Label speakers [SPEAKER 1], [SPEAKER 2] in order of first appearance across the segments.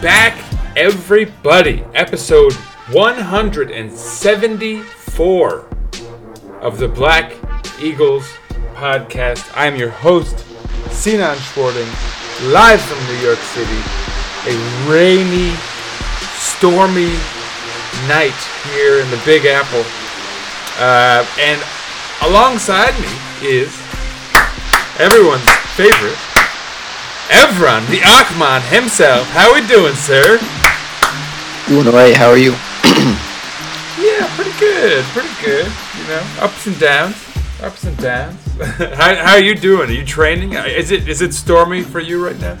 [SPEAKER 1] Back, everybody. Episode 174 of the Black Eagles podcast. I'm your host, Sinan Schwarting, live from New York City. A rainy, stormy night here in the Big Apple. Uh, and alongside me is everyone's favorite, Evran, the Akman himself. How we doing, sir?
[SPEAKER 2] Doing alright, how are you?
[SPEAKER 1] Yeah, pretty good, pretty good. You know, ups and downs, ups and downs. how, how are you doing? Are you training? Is it is it stormy for you right now?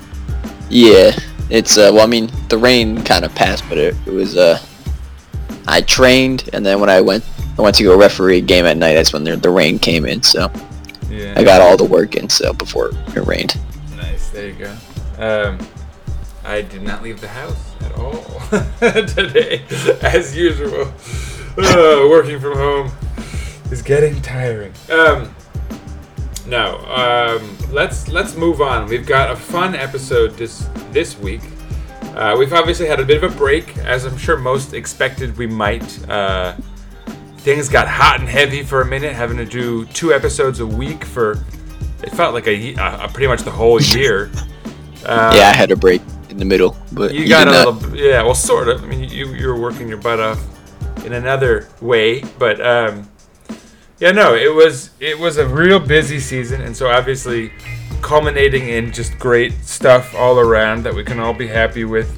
[SPEAKER 2] Yeah, it's uh well I mean the rain kind of passed, but it, it was uh I trained and then when I went I went to go referee a game at night, that's when the, the rain came in, so
[SPEAKER 1] Yeah.
[SPEAKER 2] I got all the work in so before it rained.
[SPEAKER 1] There you go. Um, I did not leave the house at all today, as usual. Uh, working from home is getting tiring. Um, no. Um, let's let's move on. We've got a fun episode this this week. Uh, we've obviously had a bit of a break, as I'm sure most expected we might. Uh, things got hot and heavy for a minute, having to do two episodes a week for it felt like a, ye- uh, pretty much the whole year. Uh,
[SPEAKER 2] yeah, I had a break in the middle, but
[SPEAKER 1] you got a
[SPEAKER 2] not.
[SPEAKER 1] little, yeah. Well, sort of. I mean, you you were working your butt off in another way, but um, yeah, no, it was it was a real busy season, and so obviously culminating in just great stuff all around that we can all be happy with.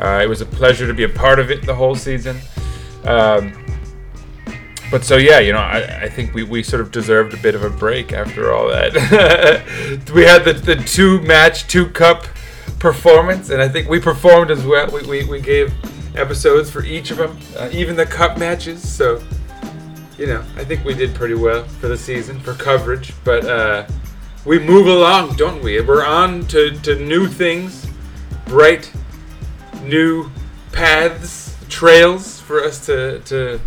[SPEAKER 1] Uh, it was a pleasure to be a part of it the whole season. Um, but so yeah, you know, I, I think we, we sort of deserved a bit of a break after all that. we had the, the two match, two cup performance, and I think we performed as well. We, we, we gave episodes for each of them, uh, even the cup matches. So, you know, I think we did pretty well for the season for coverage. But uh, we move along, don't we? We're on to, to new things, bright new paths, trails for us to, to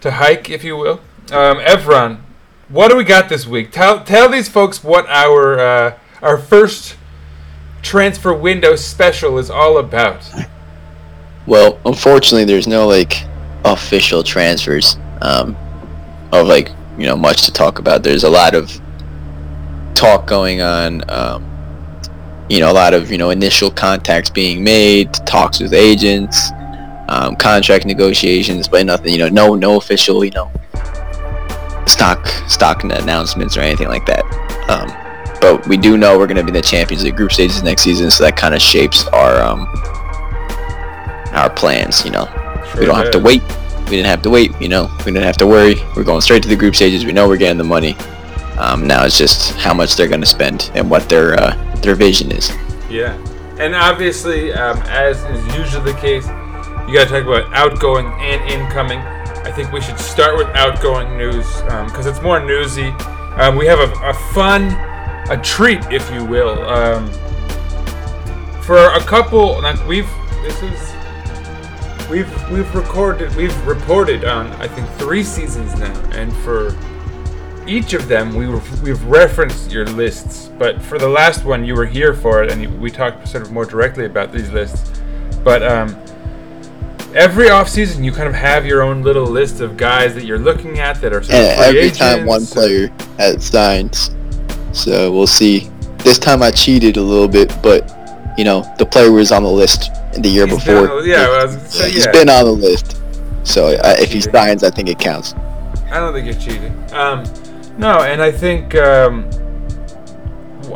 [SPEAKER 1] to hike, if you will. Um, Evran, what do we got this week? Tell tell these folks what our uh, our first transfer window special is all about.
[SPEAKER 2] Well, unfortunately there's no like official transfers um of like, you know, much to talk about. There's a lot of talk going on um you know, a lot of, you know, initial contacts being made, talks with agents, um, contract negotiations, but nothing, you know, no, no official, you know, stock, stock announcements or anything like that. Um, but we do know we're going to be in the Champions League group stages next season, so that kind of shapes our, um, our plans, you know. we don't have to wait. We didn't have to wait, you know. We didn't have to worry. We're going straight to the group stages. We know we're getting the money. Um, now it's just how much they're going to spend and what their uh, their vision is.
[SPEAKER 1] Yeah, and obviously, um, as is usually the case, you got to talk about outgoing and incoming. I think we should start with outgoing news because it's more newsy. Um, we have a, a fun, a treat, if you will, um, for a couple. We've this is we've we've recorded we've reported on I think three seasons now, and for each of them we were, we've referenced your lists but for the last one you were here for it and we talked sort of more directly about these lists but um, every offseason you kind of have your own little list of guys that you're looking at that are sort of
[SPEAKER 2] every time one player has signs. So we'll see. This time I cheated a little bit, but you know the player was on the list the year
[SPEAKER 1] He's
[SPEAKER 2] before.
[SPEAKER 1] the- yeah, well, I was gonna say,
[SPEAKER 2] he's
[SPEAKER 1] yeah.
[SPEAKER 2] been on the list. So uh, if he signs, I think it counts.
[SPEAKER 1] I don't think you're cheating. Um, no, and I think um,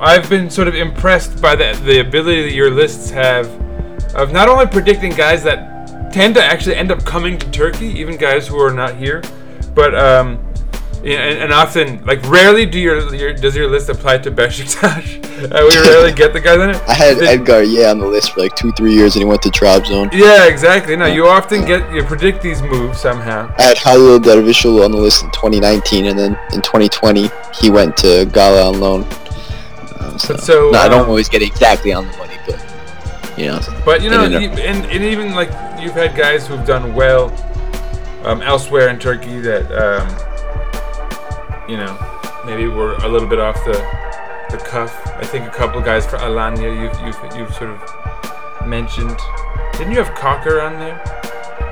[SPEAKER 1] I've been sort of impressed by the the ability that your lists have of not only predicting guys that tend to actually end up coming to Turkey, even guys who are not here. But um, and, and often, like, rarely do your, your does your list apply to Besiktas. Uh, we rarely get the guys in it.
[SPEAKER 2] I had
[SPEAKER 1] Did-
[SPEAKER 2] Edgar, yeah, on the list for like two, three years, and he went to Trabzon.
[SPEAKER 1] Yeah, exactly. No, you often get you predict these moves somehow.
[SPEAKER 2] I had Halil Dervishoglu on the list in 2019, and then in 2020 he went to Gala on loan. Um, so,
[SPEAKER 1] But so,
[SPEAKER 2] no, I don't
[SPEAKER 1] um,
[SPEAKER 2] always get exactly on the money, you know,
[SPEAKER 1] But you know,
[SPEAKER 2] And
[SPEAKER 1] e- and, and even like you've had guys who've done well um, elsewhere in Turkey that um, you know maybe were a little bit off the the cuff. I think a couple of guys for Alanya you've you've, you've sort of mentioned. Didn't you have Cocker on there?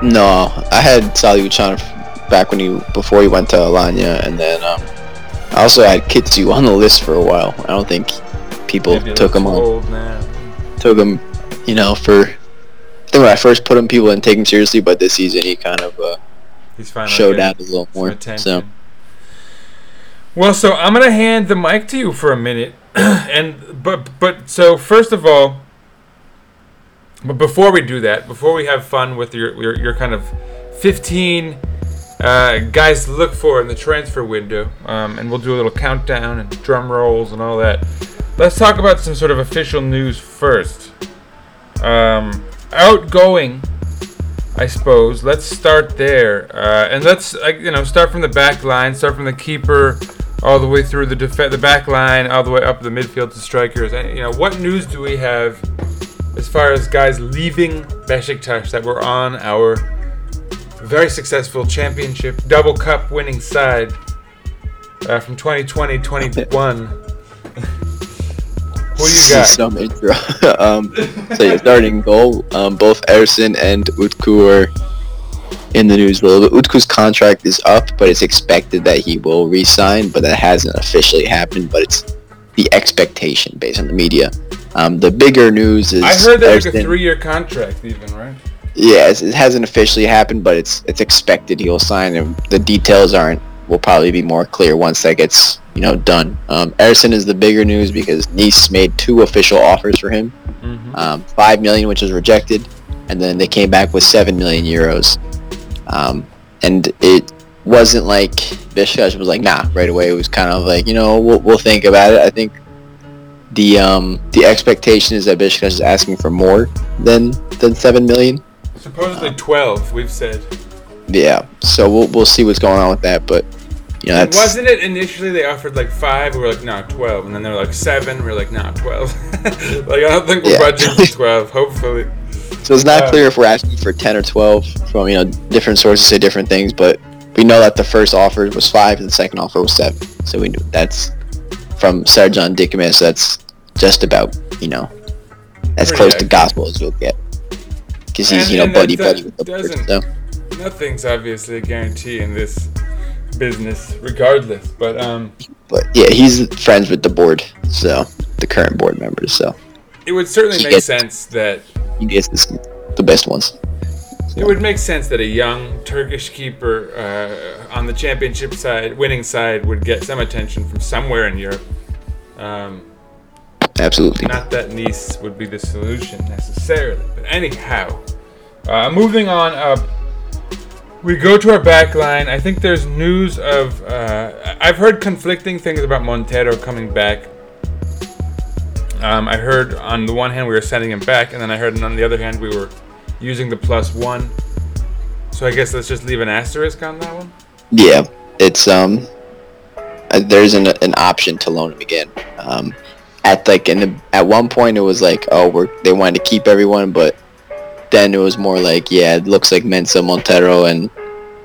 [SPEAKER 2] no, I had Salih Uchan back when he before he went to Alanya, and then um, I also had Kitsiou on the list for a while. I don't think people
[SPEAKER 1] Maybe
[SPEAKER 2] took him on,
[SPEAKER 1] now.
[SPEAKER 2] took him, you know, for. I think when I first put him, people didn't take him seriously, but this season he kind of uh,
[SPEAKER 1] He's finally
[SPEAKER 2] showed out a little more. So
[SPEAKER 1] Well, so I'm gonna hand the mic to you for a minute, and but but so first of all, but before we do that, before we have fun with your your, your kind of 15 uh, guys to look for in the transfer window, um, and we'll do a little countdown and drum rolls and all that. Let's talk about some sort of official news first. Um, outgoing I suppose. Let's start there, uh, and let's uh, you know start from the back line, start from the keeper, all the way through the def- the back line, all the way up the midfield to strikers. And you know what news do we have as far as guys leaving Besiktas that were on our very successful championship double cup winning side uh, from 2020-21? Who you got?
[SPEAKER 2] Some intro. um, so yeah, starting goal. Um, both Ersin and Utku are in the news a little bit. Utku's contract is up, but it's expected that he will resign, but that hasn't officially happened. But it's the expectation based on the media. Um, the bigger news is
[SPEAKER 1] I heard that like a three-year contract, even right?
[SPEAKER 2] Yes, it hasn't officially happened, but it's it's expected he'll sign, and the details aren't. Will probably be more clear once that gets you know done. Um, Ersin is the bigger news because Nice made two official offers for him,
[SPEAKER 1] Mm-hmm.
[SPEAKER 2] um, five million, which was rejected, and then they came back with seven million euros. Um, and it wasn't like Besiktas was like nah right away. It was kind of like you know we'll, we'll think about it. I think the um, the expectation is that Besiktas is asking for more than than seven million.
[SPEAKER 1] Supposedly 12, we've said.
[SPEAKER 2] Yeah, so we'll we'll see what's going on with that, but you know that's
[SPEAKER 1] Wasn't it initially they offered like five? We were like, no, 12. And then they were like seven. We're like, no, 12. like, I don't think we're
[SPEAKER 2] Yeah.
[SPEAKER 1] budgeting for 12, hopefully.
[SPEAKER 2] so it's not
[SPEAKER 1] uh,
[SPEAKER 2] clear if we're asking for ten or twelve from you know different sources say different things, but we know that the first offer was five and the second offer was seven, so we knew that's from Serjan Dikamis. That's just about you know as close to gospel as we'll get because he's
[SPEAKER 1] And-
[SPEAKER 2] you know buddy buddy with the
[SPEAKER 1] doesn't-
[SPEAKER 2] bird, so.
[SPEAKER 1] Nothing's obviously a guarantee in this business, regardless. But, um,
[SPEAKER 2] But yeah, he's friends with the board, so the current board members, so
[SPEAKER 1] it would certainly
[SPEAKER 2] He
[SPEAKER 1] make
[SPEAKER 2] gets-
[SPEAKER 1] sense that
[SPEAKER 2] he gets the best ones.
[SPEAKER 1] It would make sense that a young Turkish keeper uh, on the championship side, winning side, would get some attention from somewhere in Europe. Um,
[SPEAKER 2] Absolutely.
[SPEAKER 1] not that Nice would be the solution necessarily, but anyhow, uh, moving on up, we go to our back line. I think there's news of. Uh, I've heard conflicting things about Montero coming back. Um, I heard on the one hand we were sending him back, and then I heard on the other hand we were using the plus one. So I guess let's just leave an asterisk on that one.
[SPEAKER 2] Yeah, it's um, uh, there's an an option to loan him again. Um, at like in the, at one point it was like oh we're they wanted to keep everyone, but then it was more like yeah it looks like Mensah Montero and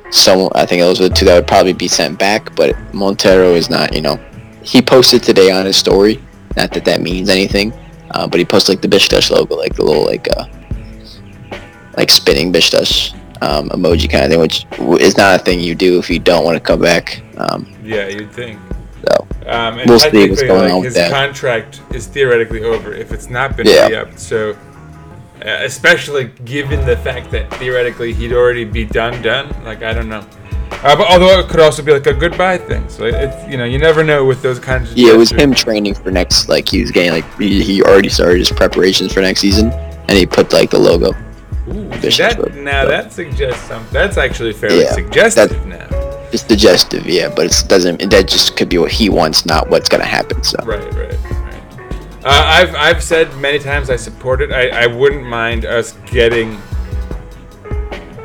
[SPEAKER 2] some. I think those were the two that would probably be sent back, but Montero is not you know he posted today on his story. Not that that means anything, uh, but he posted like the Beşiktaş logo, like the little like uh, like spinning Beşiktaş um, emoji kind of thing, which is not a thing you do if you don't want to come back. Um,
[SPEAKER 1] Yeah, you'd think.
[SPEAKER 2] so
[SPEAKER 1] Um, and
[SPEAKER 2] We'll see what's going
[SPEAKER 1] like,
[SPEAKER 2] on with
[SPEAKER 1] his
[SPEAKER 2] that.
[SPEAKER 1] contract is theoretically over if it's not been
[SPEAKER 2] Yeah.
[SPEAKER 1] re-upped. So, especially given the fact that theoretically he'd already be done, done. Like I don't know. Uh, but although it could also be like a goodbye thing. So it's you know you never know with those kinds of.
[SPEAKER 2] yeah, it was him training for next. Like he was getting like he, he already started his preparations for next season, and he put like the logo.
[SPEAKER 1] Ooh, that, now
[SPEAKER 2] so-
[SPEAKER 1] that suggests something. That's actually fairly
[SPEAKER 2] Yeah,
[SPEAKER 1] suggestive now.
[SPEAKER 2] It's suggestive, yeah, but it doesn't. That just could be what he wants, not what's gonna happen. So
[SPEAKER 1] right, right. Uh, I've I've said many times I support it. I, I wouldn't mind us getting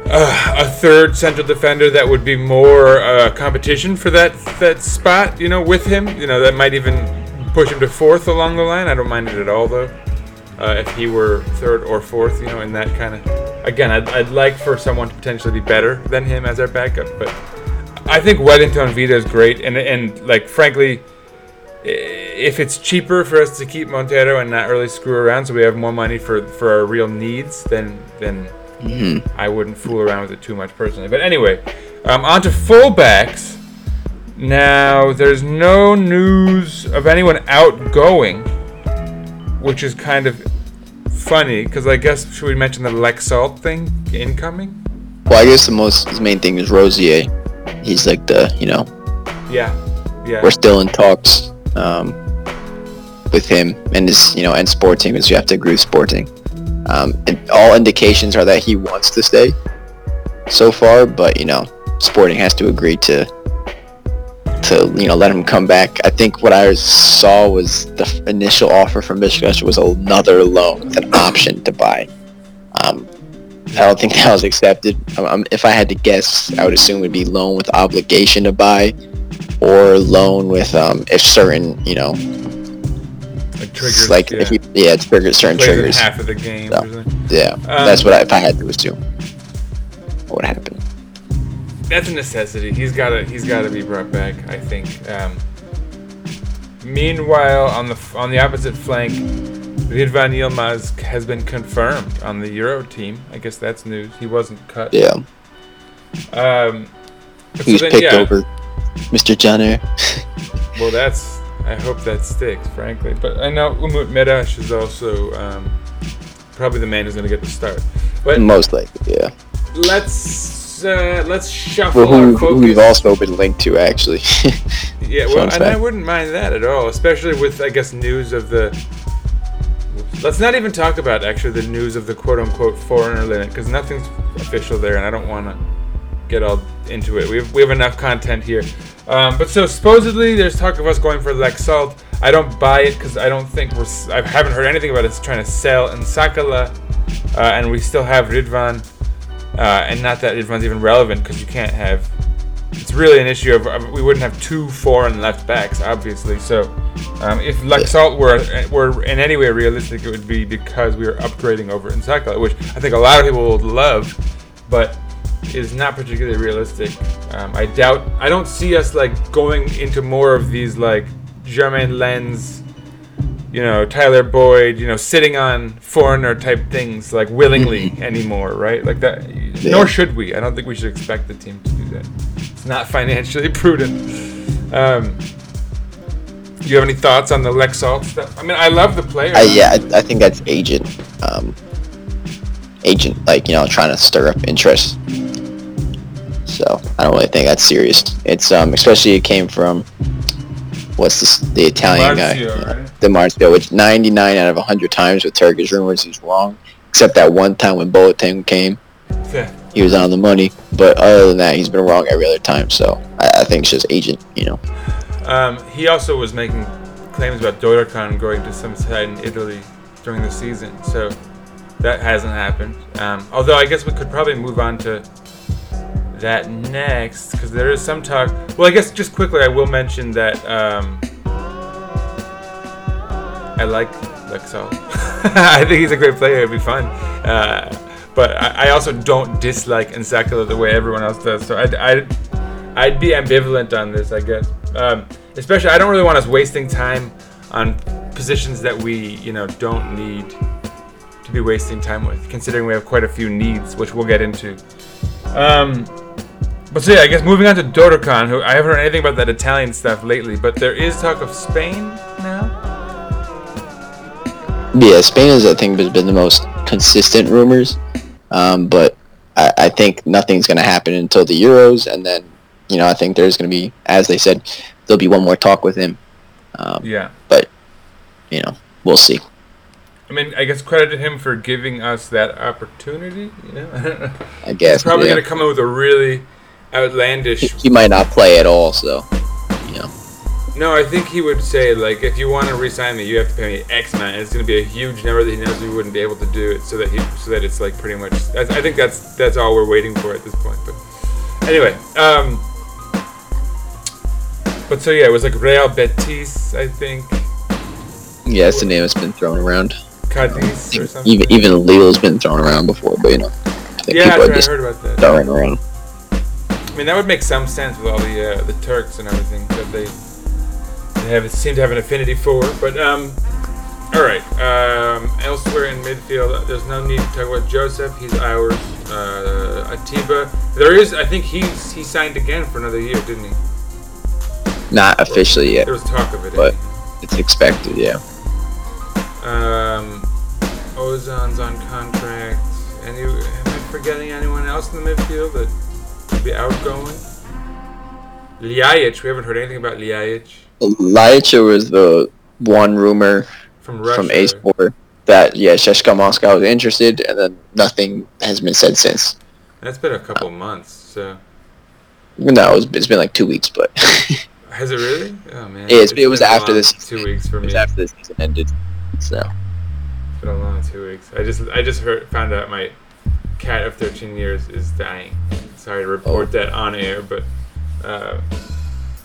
[SPEAKER 1] uh, a third central defender that would be more uh, competition for that that spot. You know, with him. You know, that might even push him to fourth along the line. I don't mind it at all, though. Uh, if he were third or fourth, you know, in that kind of. Again, I'd, I'd like for someone to potentially be better than him as our backup, but I think Welinton Vida is great, and and like frankly, if it's cheaper for us to keep Montero and not really screw around, so we have more money for for our real needs, then then I wouldn't fool around with it too much personally. But anyway, um, on to fullbacks. Now there's no news of anyone outgoing, which is kind of funny because I guess should we mention the Laxalt thing incoming?
[SPEAKER 2] well, I guess the most his main thing is Rosier. He's like the you know
[SPEAKER 1] Yeah, yeah.
[SPEAKER 2] we're still in talks um, with him and his you know and Sporting because you have to agree with Sporting. Um, and all indications are that he wants to stay so far, but you know Sporting has to agree to to you know let him come back. I think what I saw was the initial offer from Michigan was another loan an option to buy. Um, I don't think that was accepted. Um, um, if I had to guess, I would assume it would be loan with obligation to buy, or loan with um, if certain you know
[SPEAKER 1] like triggers,
[SPEAKER 2] like
[SPEAKER 1] yeah.
[SPEAKER 2] if you yeah trigger certain triggers.
[SPEAKER 1] half of the game.
[SPEAKER 2] So. Yeah, that's what I, if I had to assume. What would happen?
[SPEAKER 1] that's a necessity. He's gotta he's gotta be brought back. I think. Um, meanwhile, on the on the opposite flank, Ridvan Yilmaz has been confirmed on the Euro team. I guess that's news. He wasn't cut.
[SPEAKER 2] Yeah,
[SPEAKER 1] Um,
[SPEAKER 2] he was
[SPEAKER 1] so then,
[SPEAKER 2] picked
[SPEAKER 1] yeah,
[SPEAKER 2] over Mr. Jenner.
[SPEAKER 1] Well, that's. I hope that sticks, frankly. But I know Umut Meraş is also um, probably the man who's going to get the start. But
[SPEAKER 2] Most likely, yeah.
[SPEAKER 1] let's uh, let's shuffle
[SPEAKER 2] Well,
[SPEAKER 1] our
[SPEAKER 2] who, who we've also been linked to actually.
[SPEAKER 1] Yeah, well,
[SPEAKER 2] Fun
[SPEAKER 1] and I wouldn't mind that at all, especially with I guess news of the. Let's not even talk about actually the news of the quote unquote foreigner limit because nothing's official there, and I don't want to get all into it. We have, we have enough content here. Um, but so supposedly there's talk of us going for Laxalt. I don't buy it because I don't think we're. I haven't heard anything about us trying to sell Nsakala, uh, and we still have Ridvan, uh, and not that Ridvan's even relevant because you can't have it's really an issue of, of we wouldn't have two foreign left backs, obviously. So, um, if Laxalt were were in any way realistic, it would be because we are upgrading over Nsakala, which I think a lot of people would love, but is not particularly realistic. Um, I doubt. I don't see us like going into more of these like Jeremain Lens, you know, Tyler Boyd, you know, sitting on foreigner type things like willingly anymore, right? Like that. Nor should we. I don't think we should expect the team to do that. It's not financially prudent. Um, do you have any thoughts on the Laxalt stuff? I mean, I love the player.
[SPEAKER 2] I, yeah, I, I think that's agent, um, agent, like you know, trying to stir up interest. So I don't really think that's serious. It's um, especially it came from what's this, the Italian guy,
[SPEAKER 1] Marzio, right?
[SPEAKER 2] Di Marzio, which 99 out of 100 times with Turkish rumors he's wrong, except that one time when Boateng came,
[SPEAKER 1] Yeah.
[SPEAKER 2] he was on the money. But other than that, he's been wrong every other time. So I, I think it's just agent, you know.
[SPEAKER 1] Um, he also was making claims about Dorukhan going to some side in Italy during the season, so that hasn't happened. Um, although I guess we could probably move on to that next because there is some talk. Well, I guess just quickly I will mention that um, I like Laxalt. I think he's a great player. It'd be fun. Uh, but I, I also don't dislike Nsakala the way everyone else does. So I'd, I'd, I'd be ambivalent on this, I guess. Um, especially, I don't really want us wasting time on positions that we, you know, don't need to be wasting time with, considering we have quite a few needs, which we'll get into. Um, but so yeah, I guess moving on to Dorukhan, who I haven't heard anything about that Italian stuff lately, but there is talk of Spain now.
[SPEAKER 2] Yeah, Spain has I think has been the most consistent rumors, um, but I, I think nothing's going to happen until the Euros, and then you know I think there's going to be, as they said, there'll be one more talk with him. Um,
[SPEAKER 1] Yeah.
[SPEAKER 2] But you know, we'll see.
[SPEAKER 1] I mean, I guess credited him for giving us that opportunity. You know, I don't know.
[SPEAKER 2] I guess.
[SPEAKER 1] Probably
[SPEAKER 2] yeah.
[SPEAKER 1] gonna come in with a really outlandish.
[SPEAKER 2] He might not play at all, so you know.
[SPEAKER 1] No, I think he would say like, if you want to resign me, you have to pay me X amount. And it's gonna be a huge number that he knows we wouldn't be able to do it, so that he, so that it's like pretty much. That's, I think that's that's all we're waiting for at this point. But anyway, um, but so yeah, it was like Real Betis, I think,
[SPEAKER 2] Yeah, that's the name that's been thrown around.
[SPEAKER 1] Cadiz or something.
[SPEAKER 2] Even even Lille's been thrown around before, but you know, I think
[SPEAKER 1] yeah,
[SPEAKER 2] people
[SPEAKER 1] right, I
[SPEAKER 2] just
[SPEAKER 1] heard about that.
[SPEAKER 2] throwing around.
[SPEAKER 1] I mean, that would make some sense with all the uh, the Turks and everything that they they have seem to have an affinity for. But um, all right. Um, elsewhere in midfield, there's no need to talk about Joseph. He's ours. Uh, Atiba. There is. I think he's he signed again for another year, didn't he?
[SPEAKER 2] Not officially yet,
[SPEAKER 1] There was talk of it.
[SPEAKER 2] but it's expected. Yeah.
[SPEAKER 1] Um, Ozon's on contract. Any? Am I forgetting anyone else in the midfield that be outgoing? Ljajic. We haven't heard anything about Ljajic
[SPEAKER 2] Laicha was the one rumor
[SPEAKER 1] from Russia.
[SPEAKER 2] from A Spor that yeah, CSKA Moscow was interested, and then nothing has been said since.
[SPEAKER 1] That's been a couple months. So
[SPEAKER 2] No, it's, it's been like two weeks, but
[SPEAKER 1] has it really? Oh man.
[SPEAKER 2] Yeah, it's- it was after this-
[SPEAKER 1] Two weeks for me.
[SPEAKER 2] was after this season ended. So
[SPEAKER 1] It's been a long two weeks. I just I just heard found out my cat of 13 years is dying. Sorry to report
[SPEAKER 2] Oh.
[SPEAKER 1] that on air, but uh,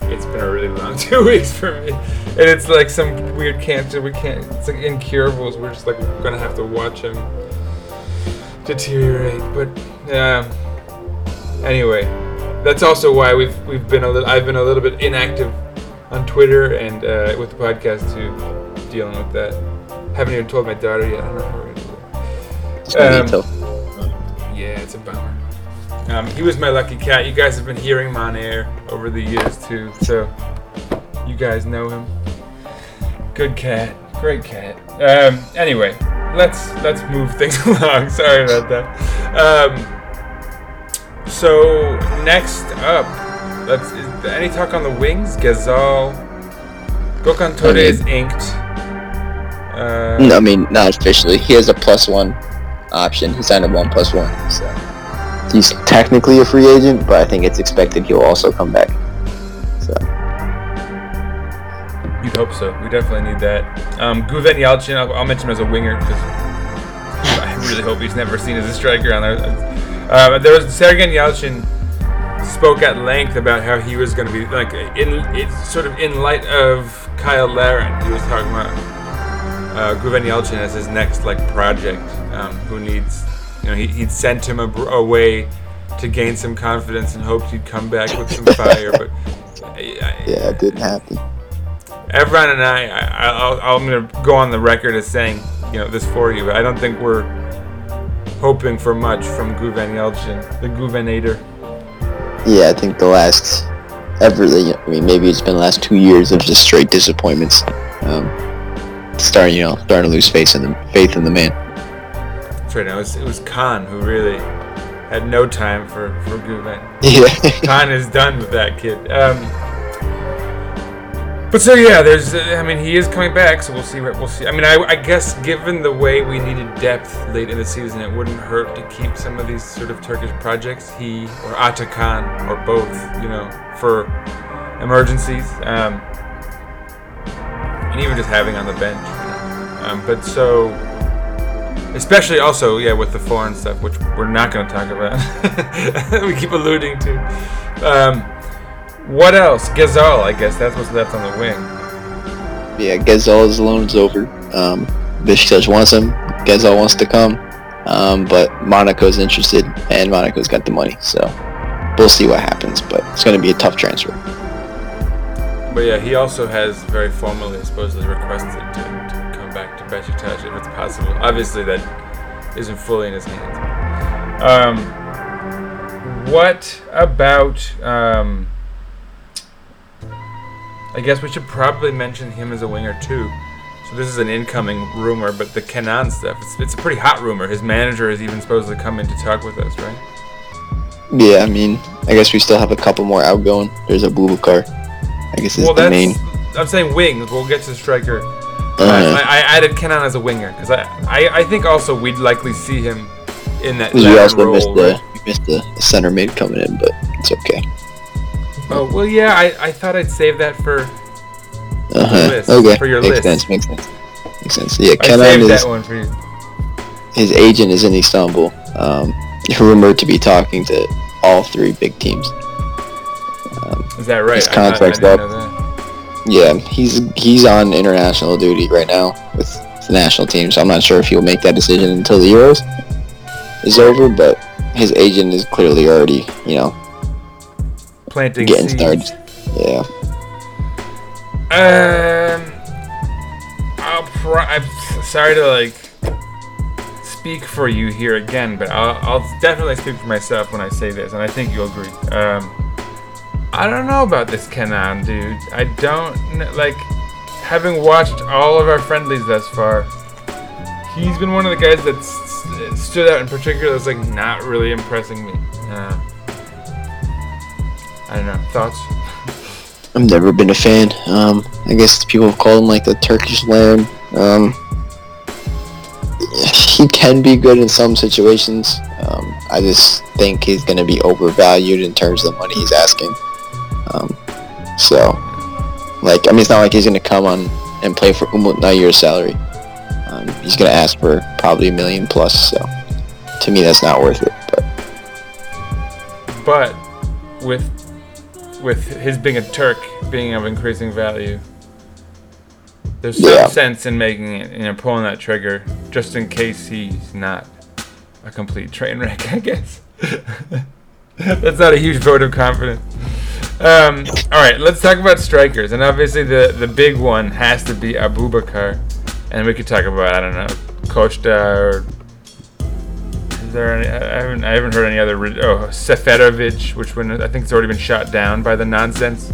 [SPEAKER 1] it's been a really long two weeks for me, and it's like some weird cancer. We can't. It's like incurables. We're just like gonna have to watch him deteriorate. But um, anyway, that's also why we've we've been a little. I've been a little bit inactive on Twitter and uh, with the podcast too, dealing with that. Haven't even told my daughter yet. I don't know how we're gonna do it. Um. Yeah, it's a bummer. Um, he was my lucky cat. You guys have been hearing him on air over the years too, so you guys know him. Good cat, great cat. Um, anyway, let's let's move things along. Sorry about that. Um, so next up, let's any talk on the wings? Ghezzal, Gokhan Tore
[SPEAKER 2] I mean-
[SPEAKER 1] is inked. Uh,
[SPEAKER 2] No, I mean not officially. He has a plus one option. He signed a one plus one, so he's technically a free agent, but I think it's expected he'll also come back. So
[SPEAKER 1] You'd hope so. We definitely need that. Um, Guven Yalchin, I'll, I'll mention him as a winger because I really hope he's never seen as a striker on there. Uh, there was Sergen Yalchin spoke at length about how he was going to be like in it's sort of in light of Kyle Larin. He was talking about uh, Guven Yalchin as his next like project. Um, who needs you know he, he'd sent him a, away to gain some confidence and hoped he'd come back with some fire, but. I, I,
[SPEAKER 2] yeah, it didn't happen.
[SPEAKER 1] Evran and I, I I'm going to go on the record as saying, you know, this for you, but I don't think we're hoping for much from Guven Yalchin, the Guvenator.
[SPEAKER 2] Yeah, I think the last ever, I mean, maybe it's been the last two years of just straight disappointments. Um, starting, you know, starting to lose faith in the faith in the man.
[SPEAKER 1] Right. Now it was, it was Khan who really had no time for for Guven.
[SPEAKER 2] Yeah.
[SPEAKER 1] Khan is done with that kid. Um, but so yeah, there's. Uh, I mean, he is coming back, so we'll see. What we'll see. I mean, I, I guess given the way we needed depth late in the season, it wouldn't hurt to keep some of these sort of Turkish projects, he or Atakan or both, you know, for emergencies, um, and even just having on the bench. You know? um, but so, especially also, yeah, with the foreign stuff, which we're not going to talk about. we keep alluding to. Um, what else? Ghezzal, I guess that's what's left on the wing.
[SPEAKER 2] yeah, Ghezzal's loan's over. Um, Besiktas wants him. Ghezzal wants to come. Um, but Monaco's interested, and Monaco's got the money. So we'll see what happens. But it's going to be a tough transfer.
[SPEAKER 1] But yeah, he also has very formally, supposedly requested to, back to Besiktas if it's possible. Obviously, that isn't fully in his hands. Um, what about? Um, I guess we should probably mention him as a winger too. So this is an incoming rumor, but the Kenan stuff, it's, it's a pretty hot rumor. His manager is even supposed to come in to talk with us, right?
[SPEAKER 2] Yeah, I mean, I guess we still have a couple more outgoing. There's a Aboubakar. I guess is
[SPEAKER 1] well,
[SPEAKER 2] the main.
[SPEAKER 1] I'm saying wings. We'll get to striker
[SPEAKER 2] Uh-huh.
[SPEAKER 1] I, I added Kenan as a winger because I, I, I think also we'd likely see him in that
[SPEAKER 2] We also
[SPEAKER 1] role.
[SPEAKER 2] missed the we missed the center mid coming in, but it's okay.
[SPEAKER 1] Oh well, yeah. I, I thought I'd save that for.
[SPEAKER 2] Uh-huh.
[SPEAKER 1] list,
[SPEAKER 2] Okay,
[SPEAKER 1] for your
[SPEAKER 2] makes
[SPEAKER 1] list.
[SPEAKER 2] sense. Makes sense. Makes sense. Yeah,
[SPEAKER 1] I
[SPEAKER 2] Kenan
[SPEAKER 1] saved
[SPEAKER 2] is
[SPEAKER 1] that one for you.
[SPEAKER 2] his agent is in Istanbul. Um, rumored to be talking to all three big teams.
[SPEAKER 1] Is that right?
[SPEAKER 2] His
[SPEAKER 1] I- I- I
[SPEAKER 2] contract's
[SPEAKER 1] didn't
[SPEAKER 2] up. Yeah, he's he's on international duty right now with the national team, so I'm not sure if he'll make that decision until the Euros is over. But his agent is clearly already, you know,
[SPEAKER 1] Planting
[SPEAKER 2] getting
[SPEAKER 1] seeds.
[SPEAKER 2] started. Yeah.
[SPEAKER 1] Um, I'll pro- I'm sorry to like speak for you here again, but I'll, I'll definitely speak for myself when I say this, and I think you'll agree. Um, I don't know about this Kenan dude. I don't kn- like having watched all of our friendlies thus far. He's been one of the guys that s- s- stood out in particular that's like not really impressing me. Uh, I don't know. Thoughts?
[SPEAKER 2] I've never been a fan. Um, I guess people call him like the Turkish Laird. Um, he can be good in some situations. Um, I just think he's going to be overvalued in terms of the money he's asking. Um, so, like, I mean, it's not like he's going to come on and play for Umut Nayir's salary. Um, he's going to ask for probably a million plus. So, to me, that's not worth it. But
[SPEAKER 1] but with with his being a Turk being of increasing value, there's some
[SPEAKER 2] Yeah.
[SPEAKER 1] sense in making it, you know, pulling that trigger just in case he's not a complete train wreck. I guess that's not a huge vote of confidence. Um, all right, let's talk about strikers, and obviously the the big one has to be Aboubakar, and we could talk about I don't know Costa or is there any, I haven't I haven't heard any other oh Seferovic, which one I think it's already been shot down by the nonsense,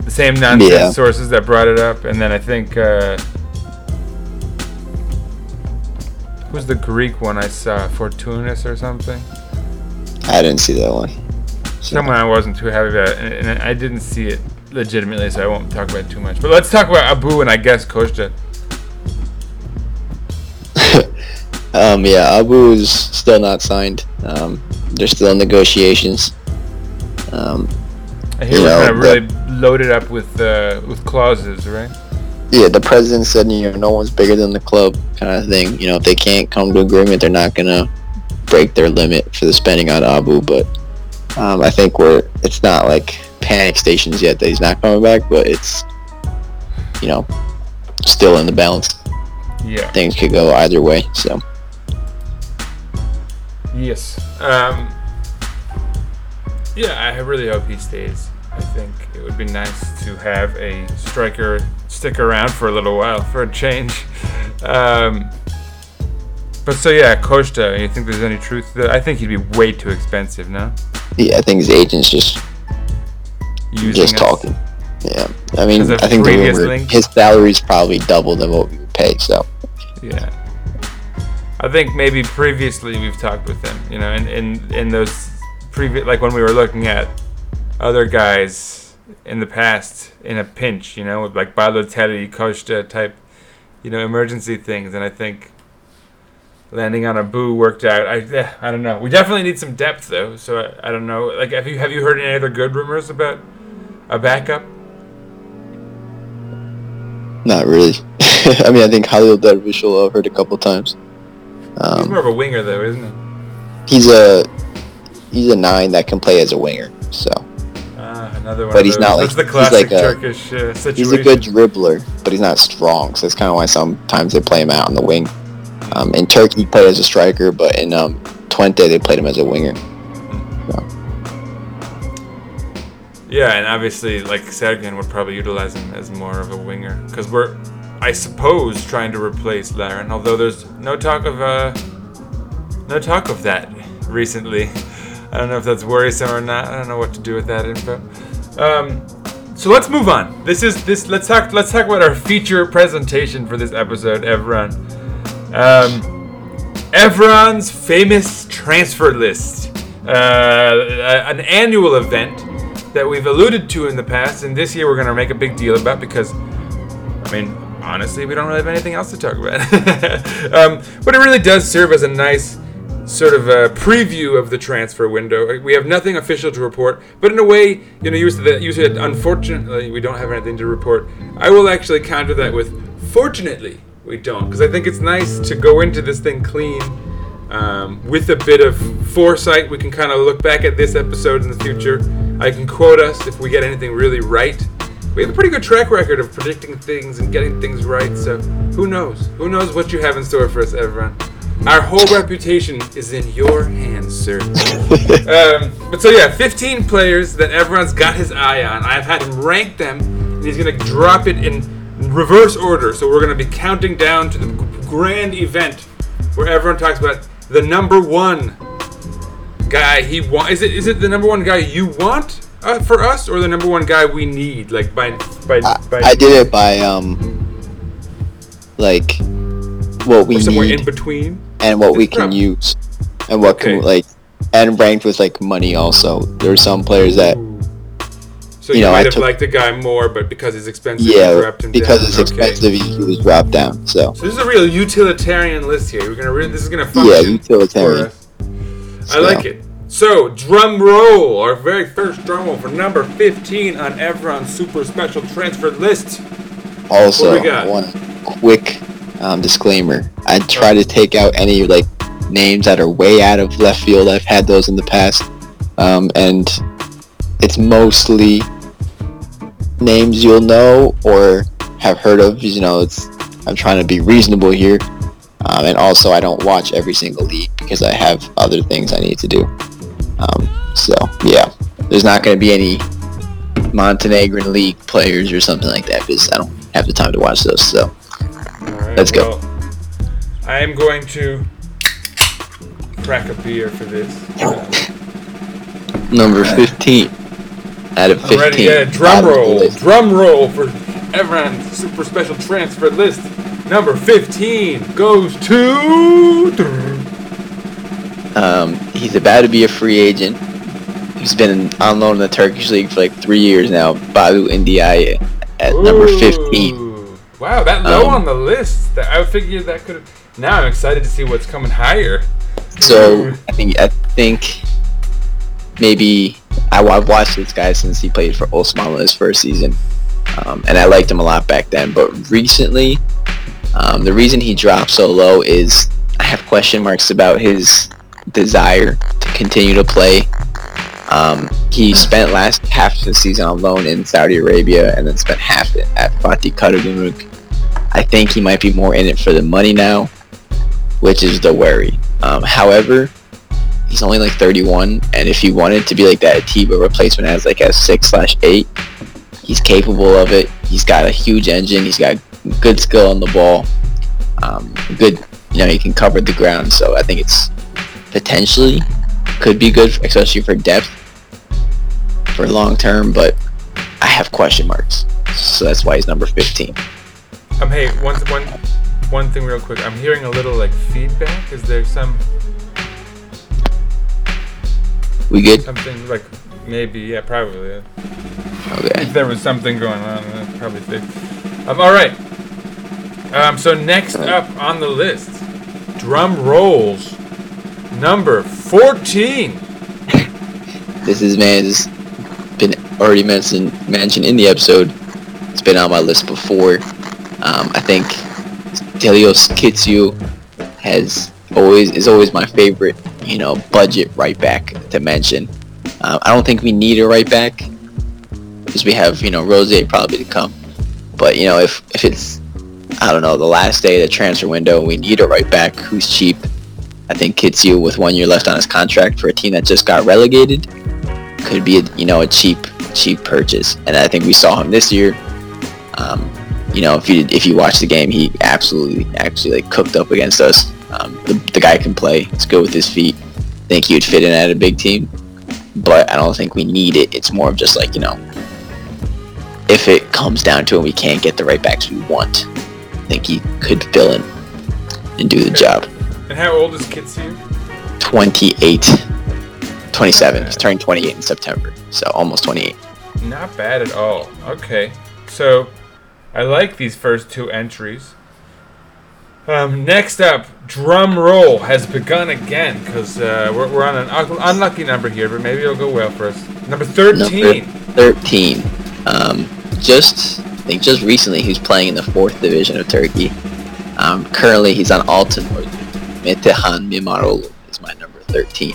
[SPEAKER 1] the same nonsense
[SPEAKER 2] Yeah.
[SPEAKER 1] sources that brought it up, and then I think uh, who's the Greek one I saw Fortounis or something.
[SPEAKER 2] I didn't see that one.
[SPEAKER 1] Someone I wasn't too happy about, and, and I didn't see it legitimately, so I won't talk about it too much. But let's talk about Abu and I guess Costa.
[SPEAKER 2] Um, yeah, Abu is still not signed. Um, they're still in negotiations. Um,
[SPEAKER 1] I hear
[SPEAKER 2] You
[SPEAKER 1] we're
[SPEAKER 2] know,
[SPEAKER 1] kind of really loaded up with uh, with clauses, right?
[SPEAKER 2] yeah, the president said, you know, no one's bigger than the club, kind of thing. You know, if they can't come to agreement, they're not gonna break their limit for the spending on Abu. But um, I think we're it's not like panic stations yet that he's not coming back, but it's you know still in the balance.
[SPEAKER 1] Yeah.
[SPEAKER 2] Things could go either way. So
[SPEAKER 1] Yes. Um, yeah, I really hope he stays. I think it would be nice to have a striker stick around for a little while for a change. Um, but so yeah, Costa. You think there's any truth to that? I think he'd be way too expensive now.
[SPEAKER 2] yeah, I think his agent's just
[SPEAKER 1] Using
[SPEAKER 2] just
[SPEAKER 1] us.
[SPEAKER 2] talking. Yeah, I mean, I think the rumor, his salary's probably double than what we would pay. So
[SPEAKER 1] Yeah. I think maybe previously we've talked with him, you know, in in, in those previous like when we were looking at other guys in the past in a pinch, you know, with like Balotelli, Costa type, you know, emergency things, and I think landing on Abu worked out. I eh, I don't know. We definitely need some depth though, so I, I don't know. Like, have you have you heard any other good rumors about a backup?
[SPEAKER 2] not really. I mean, I think Halil Dervishoglu I've heard a couple times.
[SPEAKER 1] He's
[SPEAKER 2] Um,
[SPEAKER 1] more of a winger though, isn't he?
[SPEAKER 2] he's a he's a nine that can play as a winger. So
[SPEAKER 1] Ah, another one.
[SPEAKER 2] But he's not like-
[SPEAKER 1] the
[SPEAKER 2] he's like a-
[SPEAKER 1] Turkish uh, situation.
[SPEAKER 2] he's a good dribbler, but he's not strong. So that's kind of why sometimes they play him out on the wing. Um, in Turkey, he played as a striker, but in um, Twente, they played him as a winger.
[SPEAKER 1] Yeah, and obviously, like Sergen would probably utilize him as more of a winger because we're, I suppose, trying to replace Larin. Although there's no talk of uh, no talk of that recently. I don't know if that's worrisome or not. I don't know what to do with that info. Um, so let's move on. This is this. Let's talk. Let's talk about our feature presentation for this episode, Evran. Um, Evran's famous transfer list, uh, an annual event that we've alluded to in the past, and this year we're going to make a big deal about because, I mean, honestly, we don't really have anything else to talk about. um, but it really does serve as a nice sort of a preview of the transfer window. We have nothing official to report, but in a way, you know, you said, you said unfortunately we don't have anything to report. I will actually counter that with fortunately we don't, because I think it's nice to go into this thing clean. Um, with a bit of foresight, we can kind of look back at this episode in the future. I can quote us if we get anything really right. We have a pretty good track record of predicting things and getting things right, so who knows? Who knows what you have in store for us, everyone? Our whole reputation is in your hands, sir. um, but so yeah, 15 players that everyone's got his eye on. I've had him rank them, and he's gonna drop it in reverse order. So we're gonna be counting down to the g- grand event where everyone talks about the number one guy he want. Is it is it the number one guy you want uh, for us, or the number one guy we need? Like by by
[SPEAKER 2] I,
[SPEAKER 1] by
[SPEAKER 2] I did it by um, like what we
[SPEAKER 1] somewhere
[SPEAKER 2] need
[SPEAKER 1] in between.
[SPEAKER 2] and what we can use, and what
[SPEAKER 1] Okay.
[SPEAKER 2] can like, and ranked with like money also. There are some players that
[SPEAKER 1] So
[SPEAKER 2] you
[SPEAKER 1] you,
[SPEAKER 2] know, I
[SPEAKER 1] might have
[SPEAKER 2] took-
[SPEAKER 1] liked the guy more, but because he's expensive,
[SPEAKER 2] yeah because
[SPEAKER 1] down.
[SPEAKER 2] it's
[SPEAKER 1] Okay.
[SPEAKER 2] expensive he, was dropped down. So
[SPEAKER 1] So this is a real utilitarian list here. We're gonna re- this is gonna function
[SPEAKER 2] Yeah, utilitarian.
[SPEAKER 1] I like it. So drum roll, our very first drum roll for number 15 on Evran's super special transfer list.
[SPEAKER 2] Also,
[SPEAKER 1] What we got?
[SPEAKER 2] one quick um, disclaimer: I try to take out any like names that are way out of left field. I've had those in the past, um, and it's mostly names you'll know or have heard of. You know, it's I'm trying to be reasonable here, um, and also I don't watch every single league because I have other things I need to do. Um, so yeah, there's not going to be any Montenegrin league players or something like that because I don't have the time to watch those. So
[SPEAKER 1] right,
[SPEAKER 2] Let's go.
[SPEAKER 1] well, I am going to crack a beer for this. Uh,
[SPEAKER 2] number 15 out of 15.
[SPEAKER 1] Alrighty, yeah, drum
[SPEAKER 2] bottom of the
[SPEAKER 1] roll, drum roll for Evran's super special transfer list. Number 15 goes to.
[SPEAKER 2] Um, he's about to be a free agent. He's been on loan in the Turkish league for like three years now. Badou Ndiaye at number 15.
[SPEAKER 1] Wow, that low
[SPEAKER 2] Um,
[SPEAKER 1] on the list. That I figured that could. have. Now I'm excited to see what's coming higher.
[SPEAKER 2] So I think I think maybe I, I've watched this guy since he played for Osmanlı his first season, um, and I liked him a lot back then. But recently, um, the reason he dropped so low is I have question marks about his desire to continue to play. Um, he spent last half of the season on loan in Saudi Arabia, and then spent half it at Fatih Karagümrük. I think he might be more in it for the money now, which is the worry. Um, however, he's only like 31, and if he wanted to be like that Atiba replacement as like a six slash eight, he's capable of it. He's got a huge engine. He's got good skill on the ball. Um, good, you know, he can cover the ground. So I think it's potentially could be good, especially for depth for long term. But I have question marks, so that's why he's number 15.
[SPEAKER 1] Um, hey, one, one, one thing real quick. I'm hearing a little like feedback. Is there some
[SPEAKER 2] We good?
[SPEAKER 1] something like maybe? Yeah, probably. Yeah.
[SPEAKER 2] Okay.
[SPEAKER 1] If there was something going on, probably fixed. Um, all right. Um, so next up on the list, drum rolls, number 14.
[SPEAKER 2] This is man has been already mentioned mentioned in the episode. It's been on my list before. Um, I think Delios Kitsiou has always is always my favorite. You know, budget right back to mention. Um, I don't think we need a right back because we have you know Rose probably to come. But you know, if if it's I don't know the last day of the transfer window, we need a right back who's cheap. I think Kitsiou with one year left on his contract for a team that just got relegated could be a, you know a cheap cheap purchase. And I think we saw him this year. Um, you know, if you if you watch the game, he absolutely actually like cooked up against us. Um, the, the guy can play. He's good with his feet. think he would fit in at a big team, but I don't think we need it. It's more of just like you know, if it comes down to it, we can't get the right backs we want. I think he could fill in and do the job.
[SPEAKER 1] And how old is Kitsiou?
[SPEAKER 2] 28, 27. He's turning 28 in September, so almost 28.
[SPEAKER 1] Not bad at all. Okay. So, I like these first two entries. Um, next up, drum roll has begun again because uh, we're, we're on an unlucky number here, but maybe it'll go well for us. Number
[SPEAKER 2] Number
[SPEAKER 1] 13.
[SPEAKER 2] 13. Um, just, I think just recently he was playing in the fourth division of Turkey. Um, currently he's on Altınordu. Metehan Mimaroğlu is my number 13.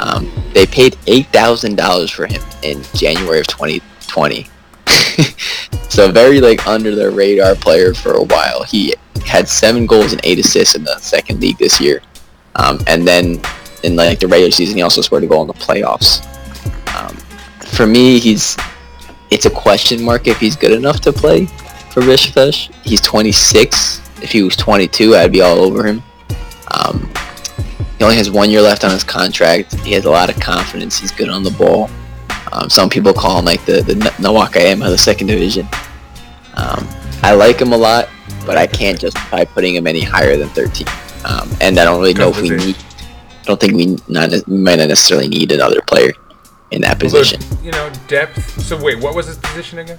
[SPEAKER 2] Um, they paid $8,000 for him in January of 2020. so very like under the radar player for a while. He had seven goals and eight assists in the second league this year. Um, and then in like the regular season, he also scored a goal in the playoffs. Um, for me, he's it's a question mark if he's good enough to play for Besiktas. He's 26. If he was 22, I'd be all over him. Um, he only has one year left on his contract. He has a lot of confidence. He's good on the ball. Um, some people call him like the the Nawakayama of the second division. Um, I like him a lot, but I can't justify putting him any higher than 13. Um, and I don't really know if we need. I don't think we not we might not necessarily need another player in that
[SPEAKER 1] Although,
[SPEAKER 2] position.
[SPEAKER 1] you know, depth. So wait, what was his position again?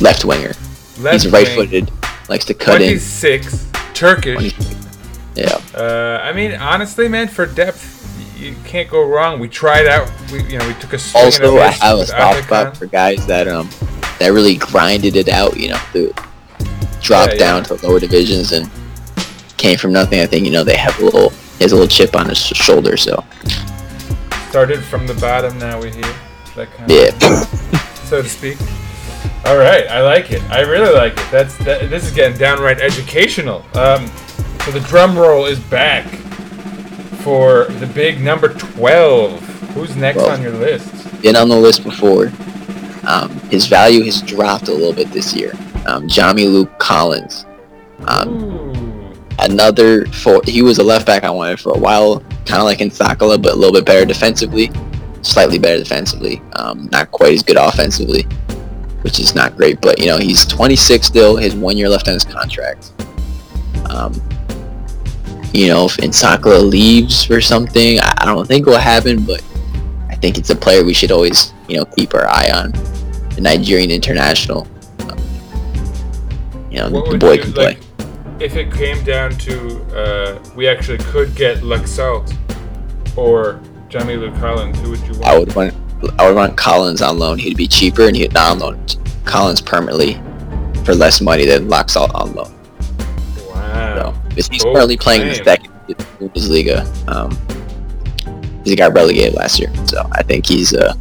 [SPEAKER 2] Left winger.
[SPEAKER 1] Left
[SPEAKER 2] He's right-footed. Likes to cut in.
[SPEAKER 1] 26, Turkish.
[SPEAKER 2] 20 Yeah.
[SPEAKER 1] Uh, I mean, honestly, man, for depth, you can't go wrong. We tried out. We, you know, we took a swing
[SPEAKER 2] Also, I have a soft spot for guys that um that really grinded it out. You know, to drop
[SPEAKER 1] Yeah, yeah.
[SPEAKER 2] down to lower divisions and came from nothing. I think you know they have a little. He has a little chip on his shoulder. So
[SPEAKER 1] Started from the bottom, now we're here. That kind
[SPEAKER 2] yeah.
[SPEAKER 1] of, so to speak. All right, I like it. I really like it. That's that, this is getting downright educational. Um, so the drum roll is back for the big number twelve. Who's next
[SPEAKER 2] Well,
[SPEAKER 1] on your list?
[SPEAKER 2] been on the list before. Um, his value has dropped a little bit this year. Um, Jamilu Collins. Um,
[SPEAKER 1] Ooh.
[SPEAKER 2] another for he was a left back I wanted for a while, kind of like Nsakala, but a little bit better defensively, slightly better defensively, um, not quite as good offensively, which is not great. But you know he's 26 still, his one year left on his contract. Um, you know if Nsakala leaves or something, I, I don't think will happen, but I think it's a player we should always you know keep our eye on. The Nigerian international. You know
[SPEAKER 1] What
[SPEAKER 2] the boy
[SPEAKER 1] you
[SPEAKER 2] can play.
[SPEAKER 1] like if it came down to uh, we actually could get Laxalt or Jamilu Collins? Who would you want?
[SPEAKER 2] I would want I would want Collins on loan. He'd be cheaper, and he'd not on loan Collins permanently for less money than Laxalt on loan.
[SPEAKER 1] Wow.
[SPEAKER 2] So, because he's currently playing in the second Bundesliga. Um, he got relegated last year, so I think he's a,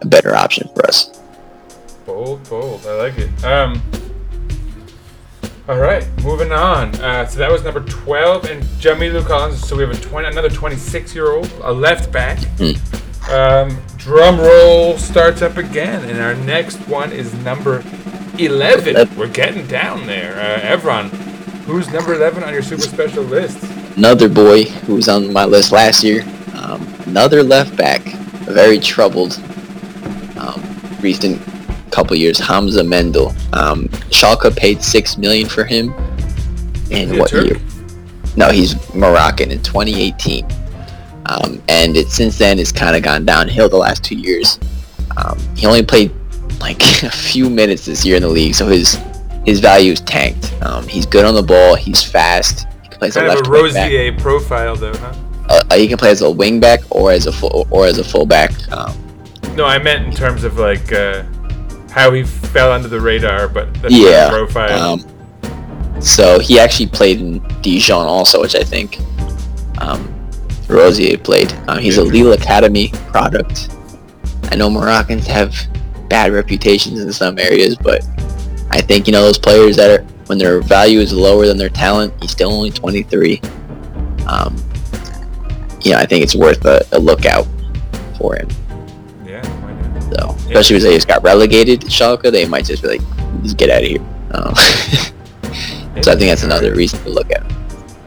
[SPEAKER 2] a better option for us.
[SPEAKER 1] Bold, bold. I like it. Um. All right, moving on. Uh, so that was number twelve, and Jamilu Collins. So we have a twenty, another twenty-six-year-old, a left back.
[SPEAKER 2] Hmm.
[SPEAKER 1] Um, drum roll starts up again, and our next one is number eleven.
[SPEAKER 2] Eleven.
[SPEAKER 1] We're getting down there. Uh, Evran, who's number eleven on your super special list?
[SPEAKER 2] Another boy who was on my list last year. Um, another left back, very troubled. Um, recent couple years, Hamza Mendyl. Um, Schalke paid six million for him. In
[SPEAKER 1] he a
[SPEAKER 2] what
[SPEAKER 1] Turk?
[SPEAKER 2] year? No, he's Moroccan in 2018. Um, and it since then it's kind of gone downhill the last two years. Um, he only played like a few minutes this year in the league, so his his value is tanked. Um, he's good on the ball. He's fast. He can play as a
[SPEAKER 1] Kind of a
[SPEAKER 2] back.
[SPEAKER 1] Rosier profile, though, huh?
[SPEAKER 2] Uh, he can play as a wing back or as a full or as a fullback. Um,
[SPEAKER 1] No, I meant in terms of like uh, how he fell under the radar, but that's
[SPEAKER 2] yeah.
[SPEAKER 1] profile.
[SPEAKER 2] Um, so he actually played in Dijon also, which I think um, Rosier played. Um, he's a Lille Academy product. I know Moroccans have bad reputations in some areas, but I think you know those players that are when their value is lower than their talent. He's still only 23. Um, yeah, I think it's worth a, a look out for him.
[SPEAKER 1] Yeah, why not?
[SPEAKER 2] So, especially if they just got relegated to Schalke, they might just be like, just get out of here. Um, so I think that's another reason to look at.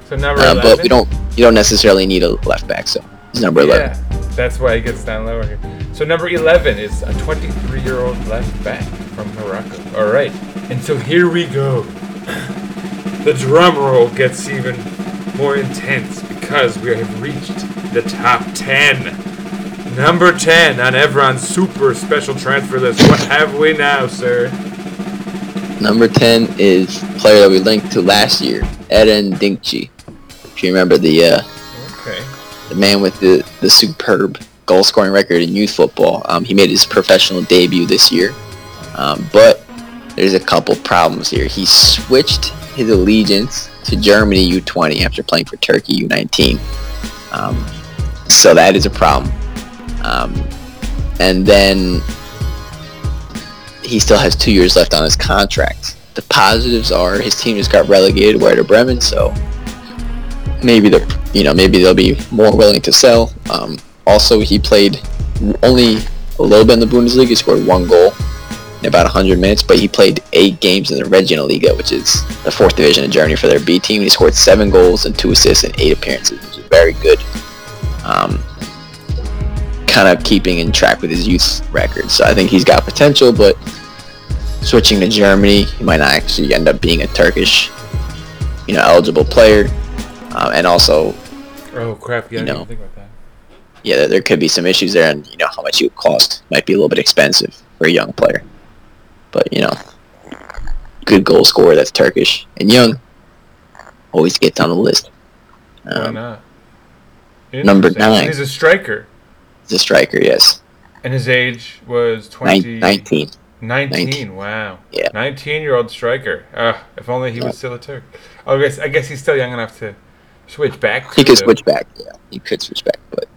[SPEAKER 1] So number
[SPEAKER 2] Uh,
[SPEAKER 1] 11.
[SPEAKER 2] but we don't, you don't necessarily need a left back, so he's number 11.
[SPEAKER 1] Yeah, that's why he gets down lower here. So number 11 is a 23-year-old left back from Morocco. All right, and so here we go. The drum roll gets even more intense because we have reached the top 10. Number 10 on Evran's super special transfer list. What have we now, sir?
[SPEAKER 2] Number 10 is player that we linked to last year, Eren Dinkçi. If you remember the uh,
[SPEAKER 1] Okay.
[SPEAKER 2] the man with the, the superb goal scoring record in youth football. Um, he made his professional debut this year, um, but there's a couple problems here. He switched his allegiance to Germany U20 after playing for Turkey U19, um, so that is a problem. Um, and then he still has two years left on his contract. The positives are his team just got relegated Werder Bremen, so maybe they're you know maybe they'll be more willing to sell. Um, also, he played only a little bit in the Bundesliga. He scored one goal in about 100 minutes, but he played eight games in the Regionalliga, which is the fourth division in Germany for their B team. He scored seven goals and two assists in eight appearances, which is very good. Um, kind of keeping in track with his youth record. So I think he's got potential, but switching to Germany, he might not actually end up being a Turkish, you know, eligible player. Um, and also,
[SPEAKER 1] Oh crap! Yeah,
[SPEAKER 2] You know.
[SPEAKER 1] think about that.
[SPEAKER 2] yeah, there- could be some issues there, and you know how much he would cost might be a little bit expensive for a young player. But you know, good goal scorer that's Turkish and young, always gets on the list.
[SPEAKER 1] Why
[SPEAKER 2] Um,
[SPEAKER 1] not?
[SPEAKER 2] number nine.
[SPEAKER 1] He's a striker,
[SPEAKER 2] a striker, yes,
[SPEAKER 1] and his age was
[SPEAKER 2] Nin-
[SPEAKER 1] 20,
[SPEAKER 2] 19.
[SPEAKER 1] 19.
[SPEAKER 2] 19.
[SPEAKER 1] Wow.
[SPEAKER 2] Yeah.
[SPEAKER 1] 19 year old striker. Uh, if only he
[SPEAKER 2] Yeah.
[SPEAKER 1] was still a Turk. Oh, I guess I guess he's still young enough to switch back.
[SPEAKER 2] He could
[SPEAKER 1] the-
[SPEAKER 2] switch back. Yeah, he could switch back, but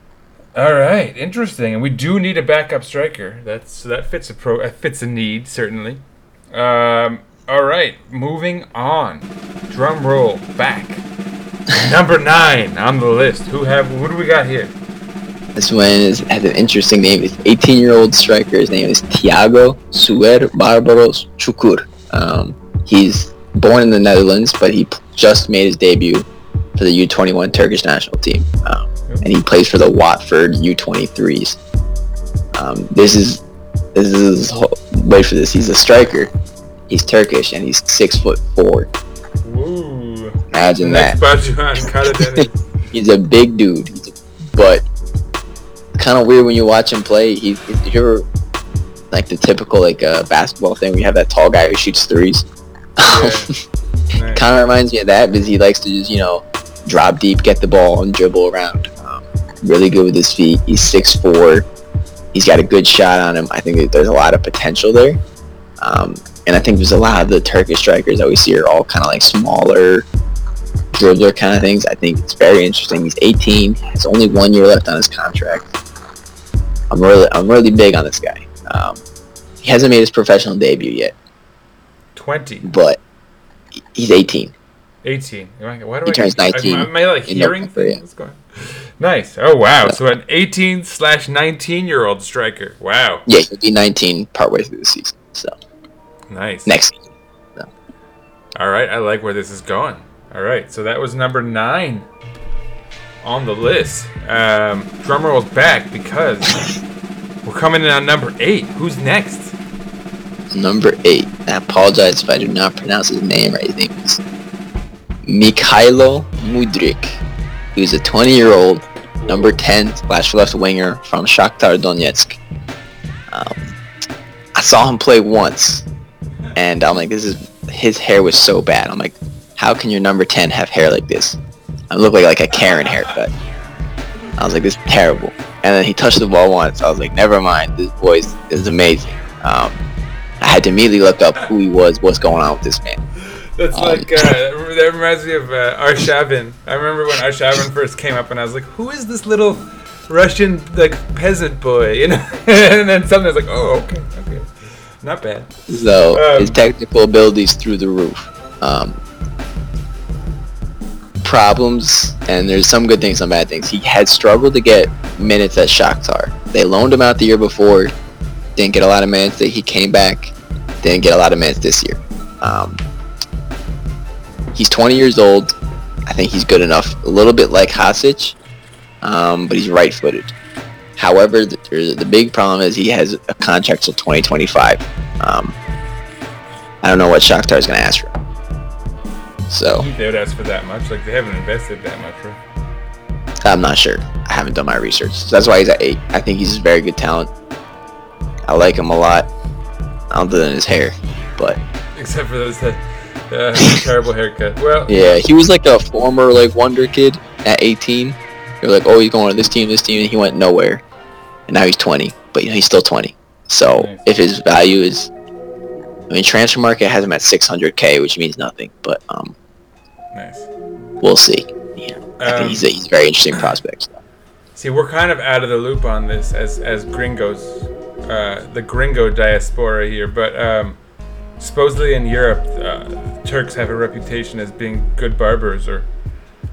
[SPEAKER 1] All right, interesting. And we do need a backup striker. That's so that fits a pro. That fits a need certainly. Um. All right, moving on. Drum roll back. Number nine on the list. Who have? Who do we got here?
[SPEAKER 2] This one is, has an interesting name. It's 18-year-old striker. His name is Thiago Suer Barbaros Chukur. Um, he's born in the Netherlands, but he p- just made his debut for the U21 Turkish national team, um, and he plays for the Watford U23s. Um, this is this is wait for this. He's a striker. He's Turkish, and he's six foot four.
[SPEAKER 1] Woo.
[SPEAKER 2] Imagine that.
[SPEAKER 1] Next Bajuan Karadeniz.
[SPEAKER 2] he's a big dude, but kind of weird when you watch him play. He's if you're like the typical like uh, basketball thing. We have that tall guy who shoots threes.
[SPEAKER 1] Nice.
[SPEAKER 2] kind of reminds me of that because he likes to just you know drop deep, get the ball, and dribble around. Um, really good with his feet. He's six four. He's got a good shot on him. I think that there's a lot of potential there. Um, and I think there's a lot of the Turkish strikers that we see are all kind of like smaller dribbler kind of things. I think it's very interesting. He's 18. Has only one year left on his contract. I'm really, I'm really big on this guy. Um, he hasn't made his professional debut yet,
[SPEAKER 1] 20.
[SPEAKER 2] but he's 18.
[SPEAKER 1] 18. Am I- Why do
[SPEAKER 2] He
[SPEAKER 1] I
[SPEAKER 2] turns
[SPEAKER 1] keep-
[SPEAKER 2] 19
[SPEAKER 1] Am I like hearing
[SPEAKER 2] November, yeah.
[SPEAKER 1] What's going Nice. Oh, wow. So an 18 slash 19 year old striker. Wow.
[SPEAKER 2] Yeah, he'll be 19 partway through the season. So
[SPEAKER 1] Nice.
[SPEAKER 2] next season.
[SPEAKER 1] All right. I like where this is going. All right. So that was number nine on the list. Um, drum rolls back because we're coming in on number eight. Who's next?
[SPEAKER 2] Number eight. I apologize if I do not pronounce his name right. His name is Mykhailo Mudryk. He was a 20-year-old number 10 slash left winger from Shakhtar Donetsk. Um, I saw him play once, and I'm like, this is his hair was so bad. I'm like, how can your number 10 have hair like this? I look like like a Karen haircut. I was like, this is terrible. And then he touched the ball once. I was like, never mind. This boy is, is amazing. Um, I had to immediately look up who he was, what's going on with this man.
[SPEAKER 1] That's
[SPEAKER 2] Um,
[SPEAKER 1] like uh, that reminds me of uh, Arshavin. I remember when Arshavin first came up, and I was like, "Who is this little Russian like peasant boy?" You know, and then suddenly I was like, "Oh, okay, okay, not bad."
[SPEAKER 2] So
[SPEAKER 1] Um,
[SPEAKER 2] his technical abilities through the roof. Um, problems, and there's some good things, some bad things. He had struggled to get minutes at Shakhtar. They loaned him out the year before, didn't get a lot of minutes. He came back, didn't get a lot of minutes this year. Um, he's 20 years old. I think he's good enough. A little bit like Hasic, um, but he's right-footed. However, the, the big problem is he has a contract till 2025. Um, I don't know what Shakhtar is going to ask for. So
[SPEAKER 1] They would ask for that much. Like they haven't invested that much, right?
[SPEAKER 2] I'm not sure. I haven't done my research. So that's why he's at eight. I think he's a very good talent. I like him a lot. Other than his hair, but
[SPEAKER 1] except for those uh, uh, terrible haircut. Well,
[SPEAKER 2] Yeah, he was like a former like wonder kid at 18. You're like, oh, he's going to this team, this team, and he went nowhere. And now he's 20, but you know he's still 20. So
[SPEAKER 1] Nice.
[SPEAKER 2] if his value is, I mean, transfer market has him at 600k, which means nothing. But um,
[SPEAKER 1] nice.
[SPEAKER 2] we'll see. Yeah, I
[SPEAKER 1] Um,
[SPEAKER 2] think he's a, he's a very interesting prospect.
[SPEAKER 1] See, we're kind of out of the loop on this as as gringos, uh, the gringo diaspora here. But um, supposedly in Europe, uh, Turks have a reputation as being good barbers, or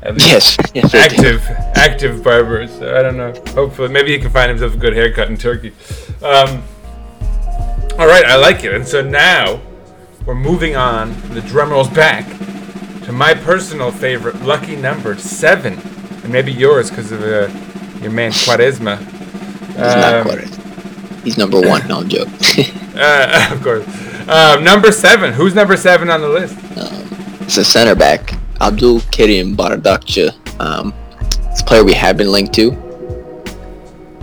[SPEAKER 1] at least
[SPEAKER 2] Yes, yes,
[SPEAKER 1] active active barbers. So I don't know. Hopefully, maybe he can find himself a good haircut in Turkey. Um, all right, I like it. And so now we're moving on. The drum rolls back to my personal favorite, lucky number seven, and maybe yours because of uh, your man Quaresma.
[SPEAKER 2] He's not
[SPEAKER 1] Um,
[SPEAKER 2] quite. He's number one. No, I'm joking.
[SPEAKER 1] Uh, of course. Um, number seven. Who's number seven on the list?
[SPEAKER 2] It's a center back, Abdul Kerim Bardakçı. Um, it's a player we have been linked to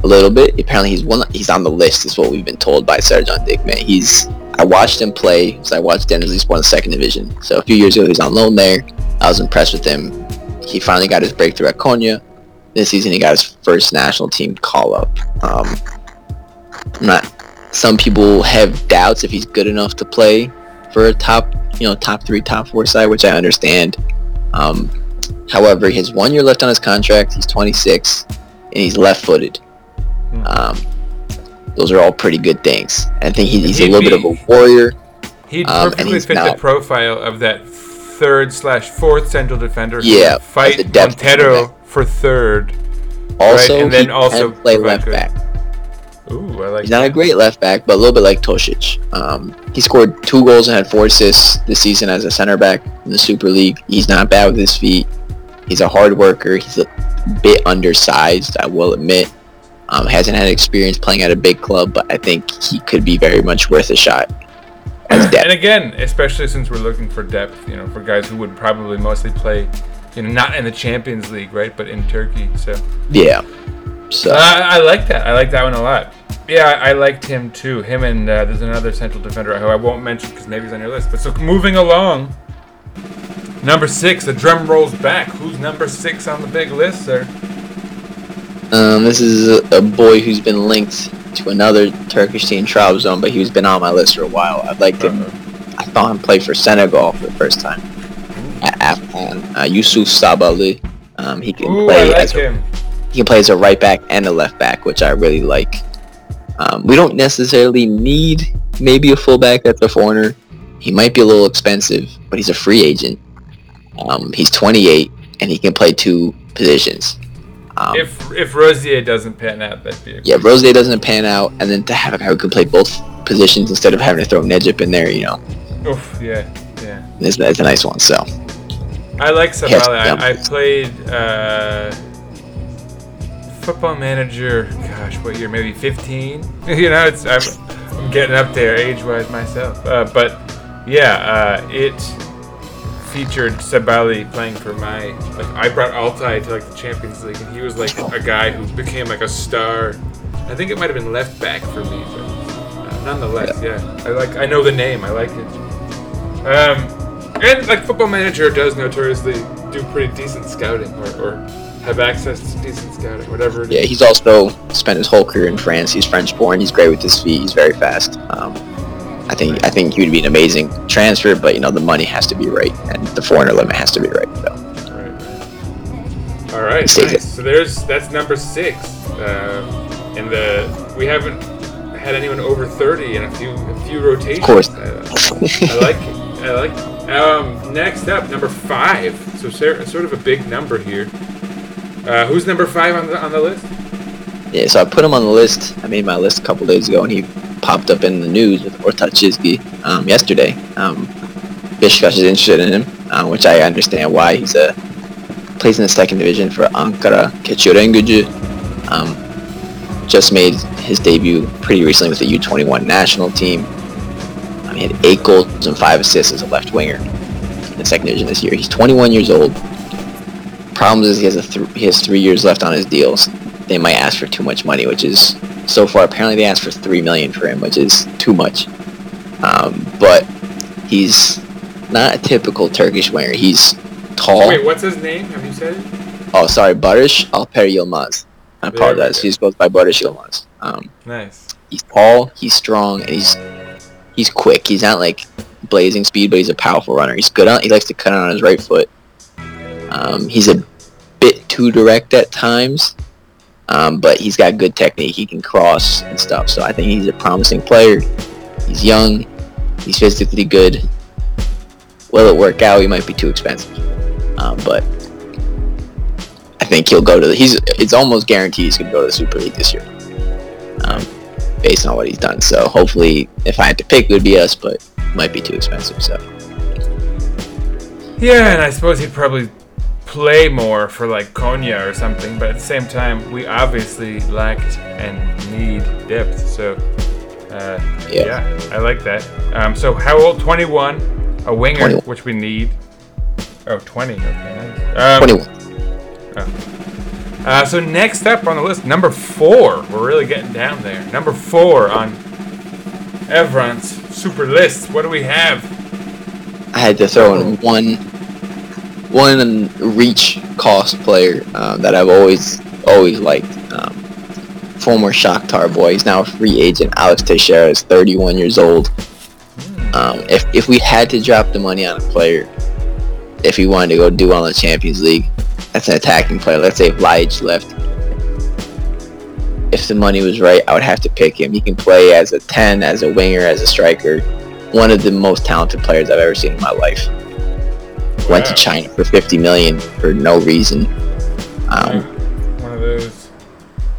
[SPEAKER 2] a little bit. Apparently, he's one. He's on the list. Is what we've been told by Sercan Dikme. He's. I watched him play. So I watched Denizlispor in the second division. So a few years ago, he was on loan there. I was impressed with him. He finally got his breakthrough at Konya. This season, he got his first national team call up. Um, I'm not. Some people have doubts if he's good enough to play for a top, you know, top three, top four side, which I understand. Um, however, he has one year left on his contract. He's 26, and he's left-footed. Um, those are all pretty good things. I think he, he's a
[SPEAKER 1] He'd
[SPEAKER 2] little bit of a warrior.
[SPEAKER 1] He'd
[SPEAKER 2] Um,
[SPEAKER 1] perfectly fit the profile of that third slash fourth central defender.
[SPEAKER 2] Yeah,
[SPEAKER 1] fight
[SPEAKER 2] the
[SPEAKER 1] Montero for third.
[SPEAKER 2] Also,
[SPEAKER 1] and then
[SPEAKER 2] he
[SPEAKER 1] also
[SPEAKER 2] play left
[SPEAKER 1] good-
[SPEAKER 2] back.
[SPEAKER 1] Ooh, I like.
[SPEAKER 2] He's not a great left back, but a little bit like Tosic. Um, he scored two goals and had four assists this season as a center back in the Super League. He's not bad with his feet. He's a hard worker. He's a bit undersized, I will admit. Um, hasn't had experience playing at a big club, but I think he could be very much worth a shot as
[SPEAKER 1] And again, especially since we're looking for depth, you know, for guys who would probably mostly play, you know, not in the Champions League, right, but in Turkey. So
[SPEAKER 2] Yeah. So
[SPEAKER 1] I, I like that. I like that one a lot. Yeah, I, I liked him too. Him and uh, there's another central defender who I won't mention because maybe he's on your list. But so moving along, number six. The drum rolls back. Who's number six on the big list, sir?
[SPEAKER 2] Um, this is a, a boy who's been linked to another Turkish team, Trabzon, but he's been on my list for a while. I'd like to. I saw him play for Senegal for the first time at AFCON. Uh, Youssouf Sabaly. Um, he can
[SPEAKER 1] Ooh,
[SPEAKER 2] play
[SPEAKER 1] like
[SPEAKER 2] as a, he can play as a right back and a left back, which I really like. Um, we don't necessarily need maybe a fullback that's a foreigner. He might be a little expensive, but he's a free agent. Um, he's 28 and he can play two positions. Um,
[SPEAKER 1] If if Rosier doesn't pan out, that'd be a
[SPEAKER 2] yeah, Rose doesn't pan out, and then to have a guy who can play both positions instead of having to throw Necip in there, you know,
[SPEAKER 1] Oof, yeah, yeah.
[SPEAKER 2] is a nice one. So
[SPEAKER 1] I like
[SPEAKER 2] Sabaly.
[SPEAKER 1] I, I played uh, Football Manager. Gosh, what year? Maybe 15. you know, it's I'm, I'm getting up there age-wise myself. Uh, but yeah, uh, it featured Sabaly playing for my. Like, I brought Altay to like the Champions League, and he was like a guy who became like a star. I think it might have been left back for me, but uh, nonetheless, yeah. I like. I know the name. I like it. Um, and like Football Manager does notoriously do pretty decent scouting, or, or have access to decent scouting, whatever it is.
[SPEAKER 2] yeah, he's also spent his whole career in France. He's French born. He's great with his feet. He's very fast. Um, I think I think he would be an amazing transfer, but you know the money has to be right, and the foreigner limit has to be right. So
[SPEAKER 1] Right. All right, nice. So there's that's number six. Um, and the we haven't had anyone over thirty in a few a few rotations.
[SPEAKER 2] Of course.
[SPEAKER 1] I, I like it. I like it. Um, next up, number five. So sort of a big number here. Uh, who's number five on the on the list?
[SPEAKER 2] Yeah, so I put him on the list. I made my list a couple days ago, and he popped up in the news with Orta Chizgi um, yesterday. Um, Beşiktaş is interested in him, uh, which I understand why. He's a plays in the second division for Ankara Keçiörengücü. Um, just made his debut pretty recently with the U21 national team. He had eight goals and five assists as a left winger in the second division this year. He's 21 years old. Problem is he has a th- he has three years left on his deals they might ask for too much money, which is so far apparently they asked for three million for him, which is too much. Um, but He's not a typical Turkish winger. He's tall.
[SPEAKER 1] Wait, what's his name? Have you said it?
[SPEAKER 2] Oh, sorry, Barış Alper Yilmaz. I apologize.
[SPEAKER 1] go.
[SPEAKER 2] He just goes by Barış Yilmaz. Um,
[SPEAKER 1] Nice.
[SPEAKER 2] he's tall, he's strong, and he's he's quick. He's not like blazing speed, but he's a powerful runner. He's good on. He likes to cut on his right foot. Um, he's a bit too direct at times, um, but he's got good technique. He can cross and stuff. So I think he's a promising player. He's young. He's physically good. Will it work out? He might be too expensive, um, but I think he'll go to the. He's. It's almost guaranteed he's gonna go to the Super League this year. Um, based on what he's done. So hopefully, if I had to pick, it would be us, but might be too expensive. So
[SPEAKER 1] Yeah, and I suppose he'd probably play more for like Konya or something, but at the same time, we obviously lacked and need depth. So, uh,
[SPEAKER 2] Yeah.
[SPEAKER 1] yeah. I like that. Um, so, how old? 21, a winger,
[SPEAKER 2] 21.
[SPEAKER 1] which we need. Oh, 20. Okay, nice. Um,
[SPEAKER 2] twenty-one.
[SPEAKER 1] Uh, so next up on the list, number four. We're really getting down there. Number four on Evran's super list. What do we have?
[SPEAKER 2] I had to throw in one, one reach cost player um, that I've always always liked. Um, former Shakhtar boy. He's now a free agent. Alex Teixeira is 31 years old. Um, if if we had to drop the money on a player, if he wanted to go do well in the Champions League, that's an attacking player. Let's say if Ljajic left. If the money was right, I would have to pick him. He can play as a 10, as a winger, as a striker. One of the most talented players I've ever seen in my life. Went to China for 50 million for no reason. Um,
[SPEAKER 1] One of those.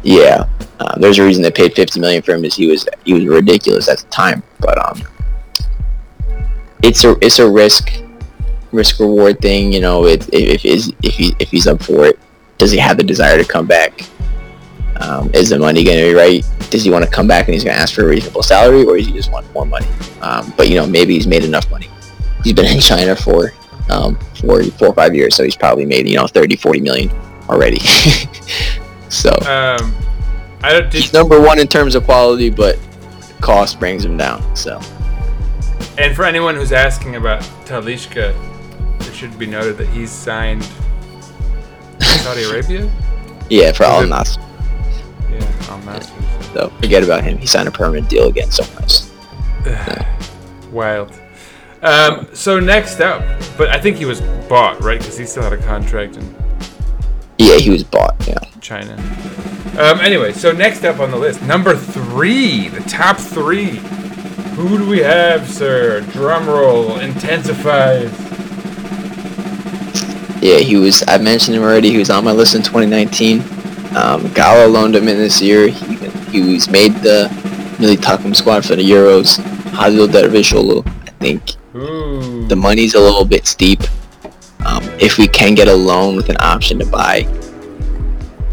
[SPEAKER 2] yeah, uh, there's a reason they paid 50 million for him. Is he was he was ridiculous at the time, but um, it's a it's a risk risk reward thing. You know, it, if if if he if he's up for it, does he have the desire to come back? Um, is the money going to be right? Does he want to come back and he's going to ask for a reasonable salary, or does he just want more money? Um, but you know, maybe he's made enough money. He's been in China for um, for four or five years, so he's probably made you know 30, 40 million already. so
[SPEAKER 1] Um, I don't.
[SPEAKER 2] he's number one in terms of quality, but cost brings him down. So
[SPEAKER 1] and for anyone who's asking about Talisca, it should be noted that he's signed Saudi Arabia.
[SPEAKER 2] yeah, for Al Nassr.
[SPEAKER 1] Yeah, on Masters.
[SPEAKER 2] So forget about him. He signed a permanent deal again somewhere else.
[SPEAKER 1] Wild. Um, so next up, but I think he was bought, right? Because he still had a contract in
[SPEAKER 2] Yeah, he was bought. Yeah.
[SPEAKER 1] China. Um, anyway, so next up on the list, number three, the top three. Who do we have, sir? Drum roll intensifies.
[SPEAKER 2] Yeah, he was. I mentioned him already. He was on my list in 2019. Um, Gala loaned him in this year. He, he was made the Milli Takım squad for the Euros. Halil Dervishoglu, I think The money's a little bit steep. Um, if we can get a loan with an option to buy,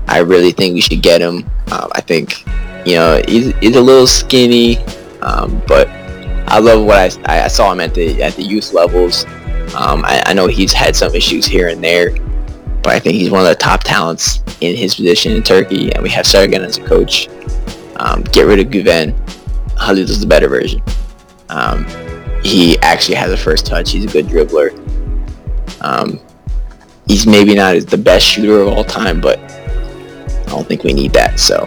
[SPEAKER 2] I really think we should get him. Um, I think, you know, he's, he's a little skinny, um, but I love what I, I saw him at the at the youth levels. Um, I, I know he's had some issues here and there, but I think he's one of the top talents in his position in Turkey, and we have Sergen as a coach. Um, get rid of Guven. Halil is the better version. Um, he actually has a first touch. He's a good dribbler. Um, he's maybe not the best shooter of all time, but I don't think we need that. So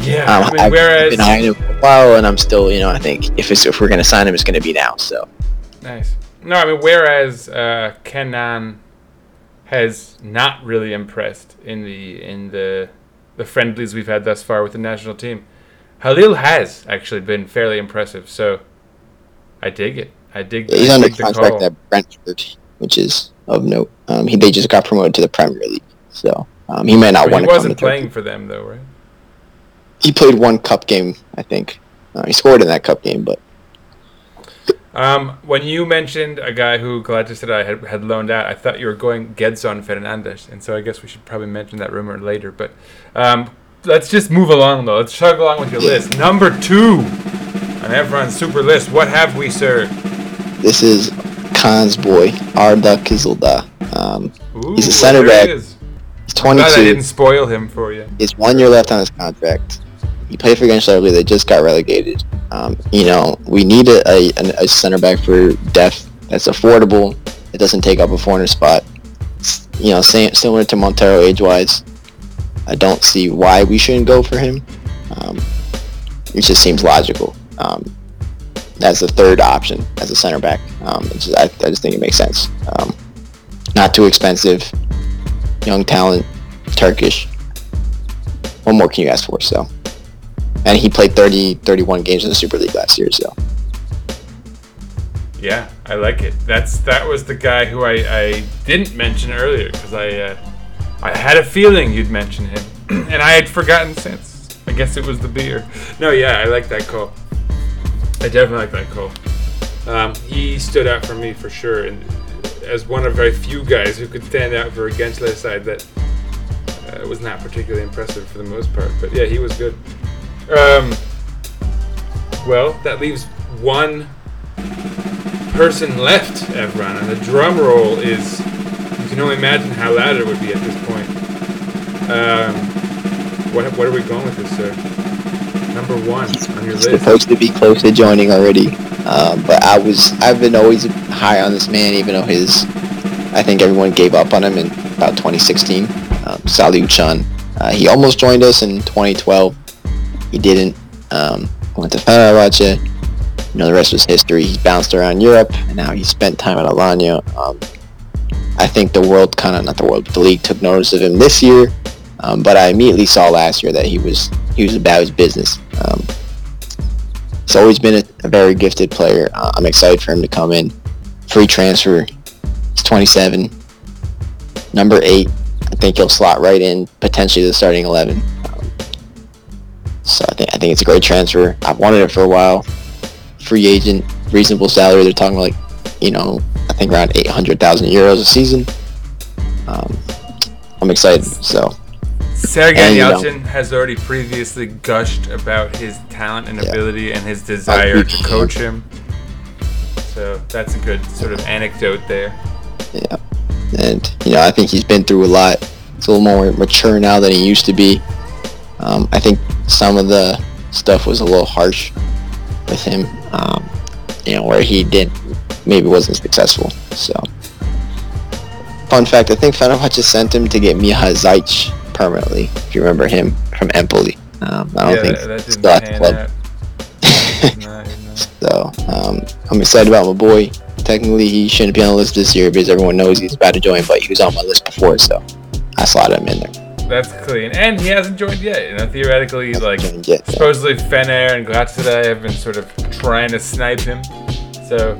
[SPEAKER 1] Yeah.
[SPEAKER 2] um,
[SPEAKER 1] I mean,
[SPEAKER 2] I've
[SPEAKER 1] whereas
[SPEAKER 2] been eyeing him for a while, and I'm still, you know, I think if it's if we're gonna sign him, it's gonna be now. So
[SPEAKER 1] nice. No, I mean whereas uh, Kenan has not really impressed in the in the the friendlies we've had thus far with the national team. Halil has actually been fairly impressive, so I dig it. I dig.
[SPEAKER 2] he's
[SPEAKER 1] I
[SPEAKER 2] under contract at Brentford, which is of note. Um, he they just got promoted to the Premier League, so um, he may not
[SPEAKER 1] But
[SPEAKER 2] want
[SPEAKER 1] he
[SPEAKER 2] to come
[SPEAKER 1] wasn't
[SPEAKER 2] Turkey.
[SPEAKER 1] playing for them though, right?
[SPEAKER 2] He played one cup game, I think. Uh, he scored in that cup game, but
[SPEAKER 1] Um, when you mentioned a guy who Galatasaray had, had loaned out, I thought you were going Gedson Fernandes, and so I guess we should probably mention that rumor later. But um, let's just move along, though. Let's chug along with your list. Number two on Evran's super list. What have we, sir?
[SPEAKER 2] this is Khan's boy, Arda Kızıldağ. Um,
[SPEAKER 1] Ooh,
[SPEAKER 2] He's a center
[SPEAKER 1] he
[SPEAKER 2] back.
[SPEAKER 1] is.
[SPEAKER 2] he's
[SPEAKER 1] Glad I
[SPEAKER 2] 22.
[SPEAKER 1] didn't spoil him for you.
[SPEAKER 2] He has one year left on his contract. He played for Gençlerbirliği. They just got relegated. Um, you know, we need a, a, a center back for depth that's affordable. It doesn't take up a 400 spot. You know, same, similar to Montero age-wise. I don't see why we shouldn't go for him. Um, it just seems logical. Um, as a third option as a center back. Um, just, I, I, just think it makes sense. Um, not too expensive, young talent, Turkish. What more can you ask for? So, and he played 30, 31 games in the Super League last year. So,
[SPEAKER 1] yeah, I like it. That's that was the guy who I, I didn't mention earlier because I uh, I had a feeling you'd mention him, and I had forgotten since. I guess it was the beer. No, yeah, I like that call. I definitely like that call. Um, he stood out for me for sure, and as one of very few guys who could stand out for a Gençler side that uh, was not particularly impressive for the most part. But yeah, he was good. Um, well, that leaves one person left, Evran, and the drum roll is. Can only imagine how loud it would be at this point. Um, what, what are we going with this, sir? Number one on your list.
[SPEAKER 2] Supposed to be close to joining already, um, but I was I've been always high on this man, even though his I think everyone gave up on him in about 2016. Um, Salih. Uh, he almost joined us in 2012. He didn't. Um, went to Fenerbahce. You know, the rest was history. He's bounced around Europe, and now he spent time at Alanya. Um, I think the world kind of, not the world, but the league took notice of him this year. Um, but I immediately saw last year that he was he was about his business. Um, he's always been a, a very gifted player. Uh, I'm excited for him to come in. Free transfer. He's 27. Number eight. I think he'll slot right in potentially the starting 11. Um, so I think I think it's a great transfer. I've wanted it for a while. Free agent, reasonable salary. They're talking like, you know, think around 800,000 euros a season. Um, I'm excited. So
[SPEAKER 1] Sergen Yalchin has already previously gushed about his talent and yeah. ability and his desire to coach him. So that's a good sort of anecdote there.
[SPEAKER 2] Yeah. And, you know, I think he's been through a lot. He's a little more mature now than he used to be. Um, I think some of the stuff was a little harsh with him, um, you know, where he did maybe wasn't successful. So, fun fact, I think Fenerbahce sent him to get Miha Zajc permanently. If you remember him from Empoli, um, I don't yeah, think that, still at the club. so um, I'm excited about my boy. Technically, he shouldn't be on the list this year because everyone knows he's about to join, but he was on my list before, so I slotted him in there.
[SPEAKER 1] That's clean, and he hasn't joined yet. You know, theoretically, like yet, supposedly. Fener and Galatasaray have been sort of trying to snipe him. So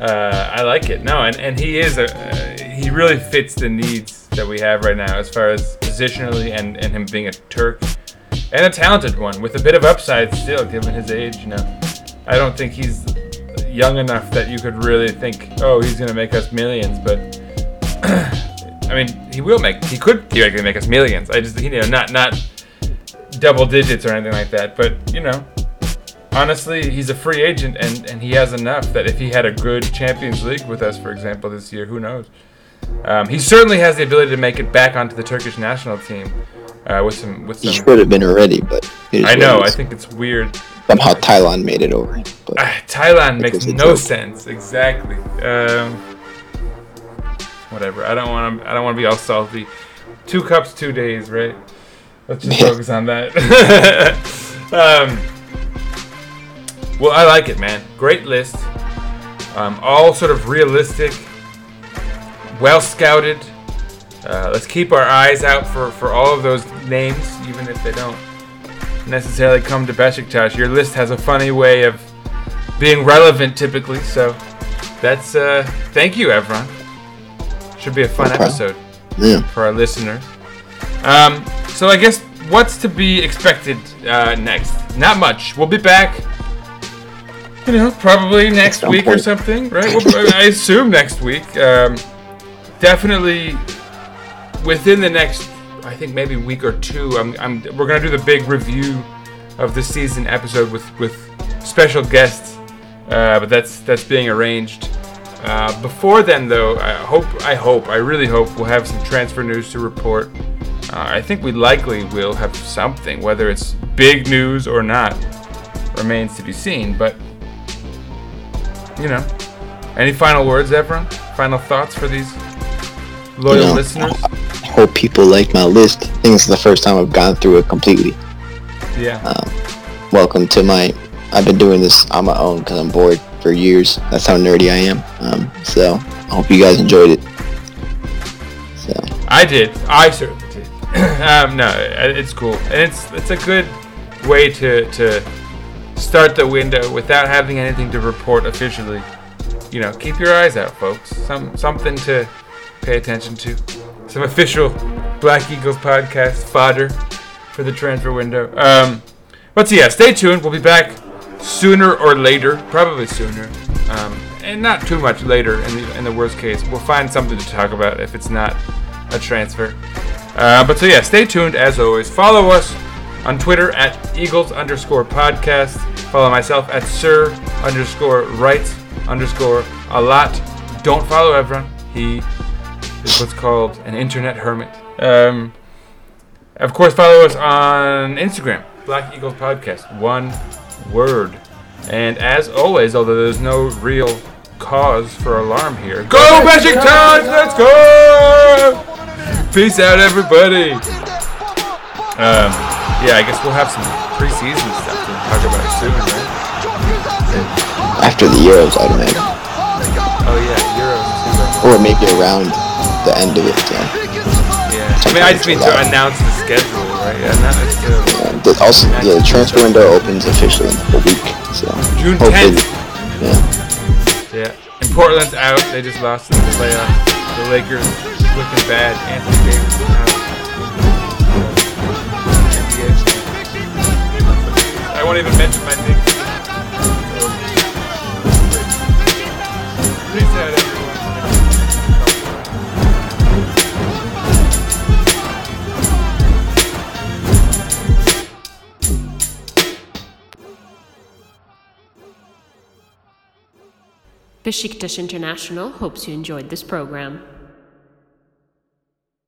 [SPEAKER 1] uh, I like it. No, and, and he is a uh, he really fits the needs that we have right now as far as positionally and, and him being a Turk and a talented one with a bit of upside still, given his age. You know, I don't think he's young enough that you could really think, oh, he's gonna make us millions. But I mean, he will make. He could theoretically make us millions. I just, you know, not not double digits or anything like that. But you know, honestly, he's a free agent, and and he has enough that if he had a good Champions League with us, for example, this year, who knows? Um, he certainly has the ability to make it back onto the Turkish national team uh, with some with some.
[SPEAKER 2] He should have been already, but
[SPEAKER 1] I know. I think it's weird.
[SPEAKER 2] Somehow Taylan made it over.
[SPEAKER 1] But uh, Taylan makes no sense. Exactly. Um, whatever. I don't want to. I don't want to be all salty. Two cups, two days, right? Let's just focus on that. um, well, I like it, man. Great list. Um, all sort of realistic well scouted. Uh, let's keep our eyes out for, for all of those names, even if they don't necessarily come to Besiktas. Your list has a funny way of being relevant typically, so that's uh, thank you, Evran. Should be a fun episode
[SPEAKER 2] yeah.
[SPEAKER 1] for our listeners. Um, so I guess what's to be expected uh, next? Not much. We'll be back. You know, probably next week point. or something, right? Well, I assume next week. Um, definitely within the next, I think maybe week or two, I'm, I'm we're gonna do the big review of the season episode with with special guests, uh, but that's that's being arranged. Uh, before then, though, I hope I hope I really hope we'll have some transfer news to report. Uh, I think we likely will have something, whether it's big news or not. remains to be seen. But you know, any final words, Evran? Final thoughts for these loyal
[SPEAKER 2] You know,
[SPEAKER 1] listeners?
[SPEAKER 2] I hope people like my list. I think this is the first time I've gone through it completely.
[SPEAKER 1] Yeah.
[SPEAKER 2] Welcome to my. I've been doing this on my own because I'm bored for years. That's how nerdy I am. Um, so I hope you guys enjoyed it. So
[SPEAKER 1] I did. I certainly did. um, no, it's cool, and it's it's a good way to to start the window without having anything to report officially. You know, keep your eyes out, folks. Some something to pay attention to. Some official Black Eagles podcast fodder for the transfer window. Um, but so yeah, stay tuned. We'll be back sooner or later, probably sooner, um, and not too much later. In the in the worst case, we'll find something to talk about if it's not a transfer. Uh, but so yeah, stay tuned as always. Follow us on Twitter at Eagles underscore podcast. Follow myself at Sir underscore Wright underscore a lot. Don't follow Evran. He is what's called an internet hermit. Um, of course, follow us on Instagram, Black Eagles Podcast. One word. And as always, although there's no real cause for alarm here, go Magic Times! Let's go! Peace out, everybody. Um, yeah, I guess we'll have some preseason stuff to talk about soon, right?
[SPEAKER 2] after the Euros, I'd imagine,
[SPEAKER 1] Oh yeah, Euros too.
[SPEAKER 2] or maybe around the end of it. So.
[SPEAKER 1] Yeah. I mean, I just mean to announce the schedule, right? Yeah, necessarily.
[SPEAKER 2] Yeah, the, also, yeah, the transfer window opens officially in a week. So
[SPEAKER 1] June 10th.
[SPEAKER 2] Yeah.
[SPEAKER 1] Yeah. And Portland's out. They just lost in the playoffs. The Lakers looking bad. Anthony Davis out. NBA. I won't even mention my.
[SPEAKER 3] Besiktas International hopes you enjoyed this program.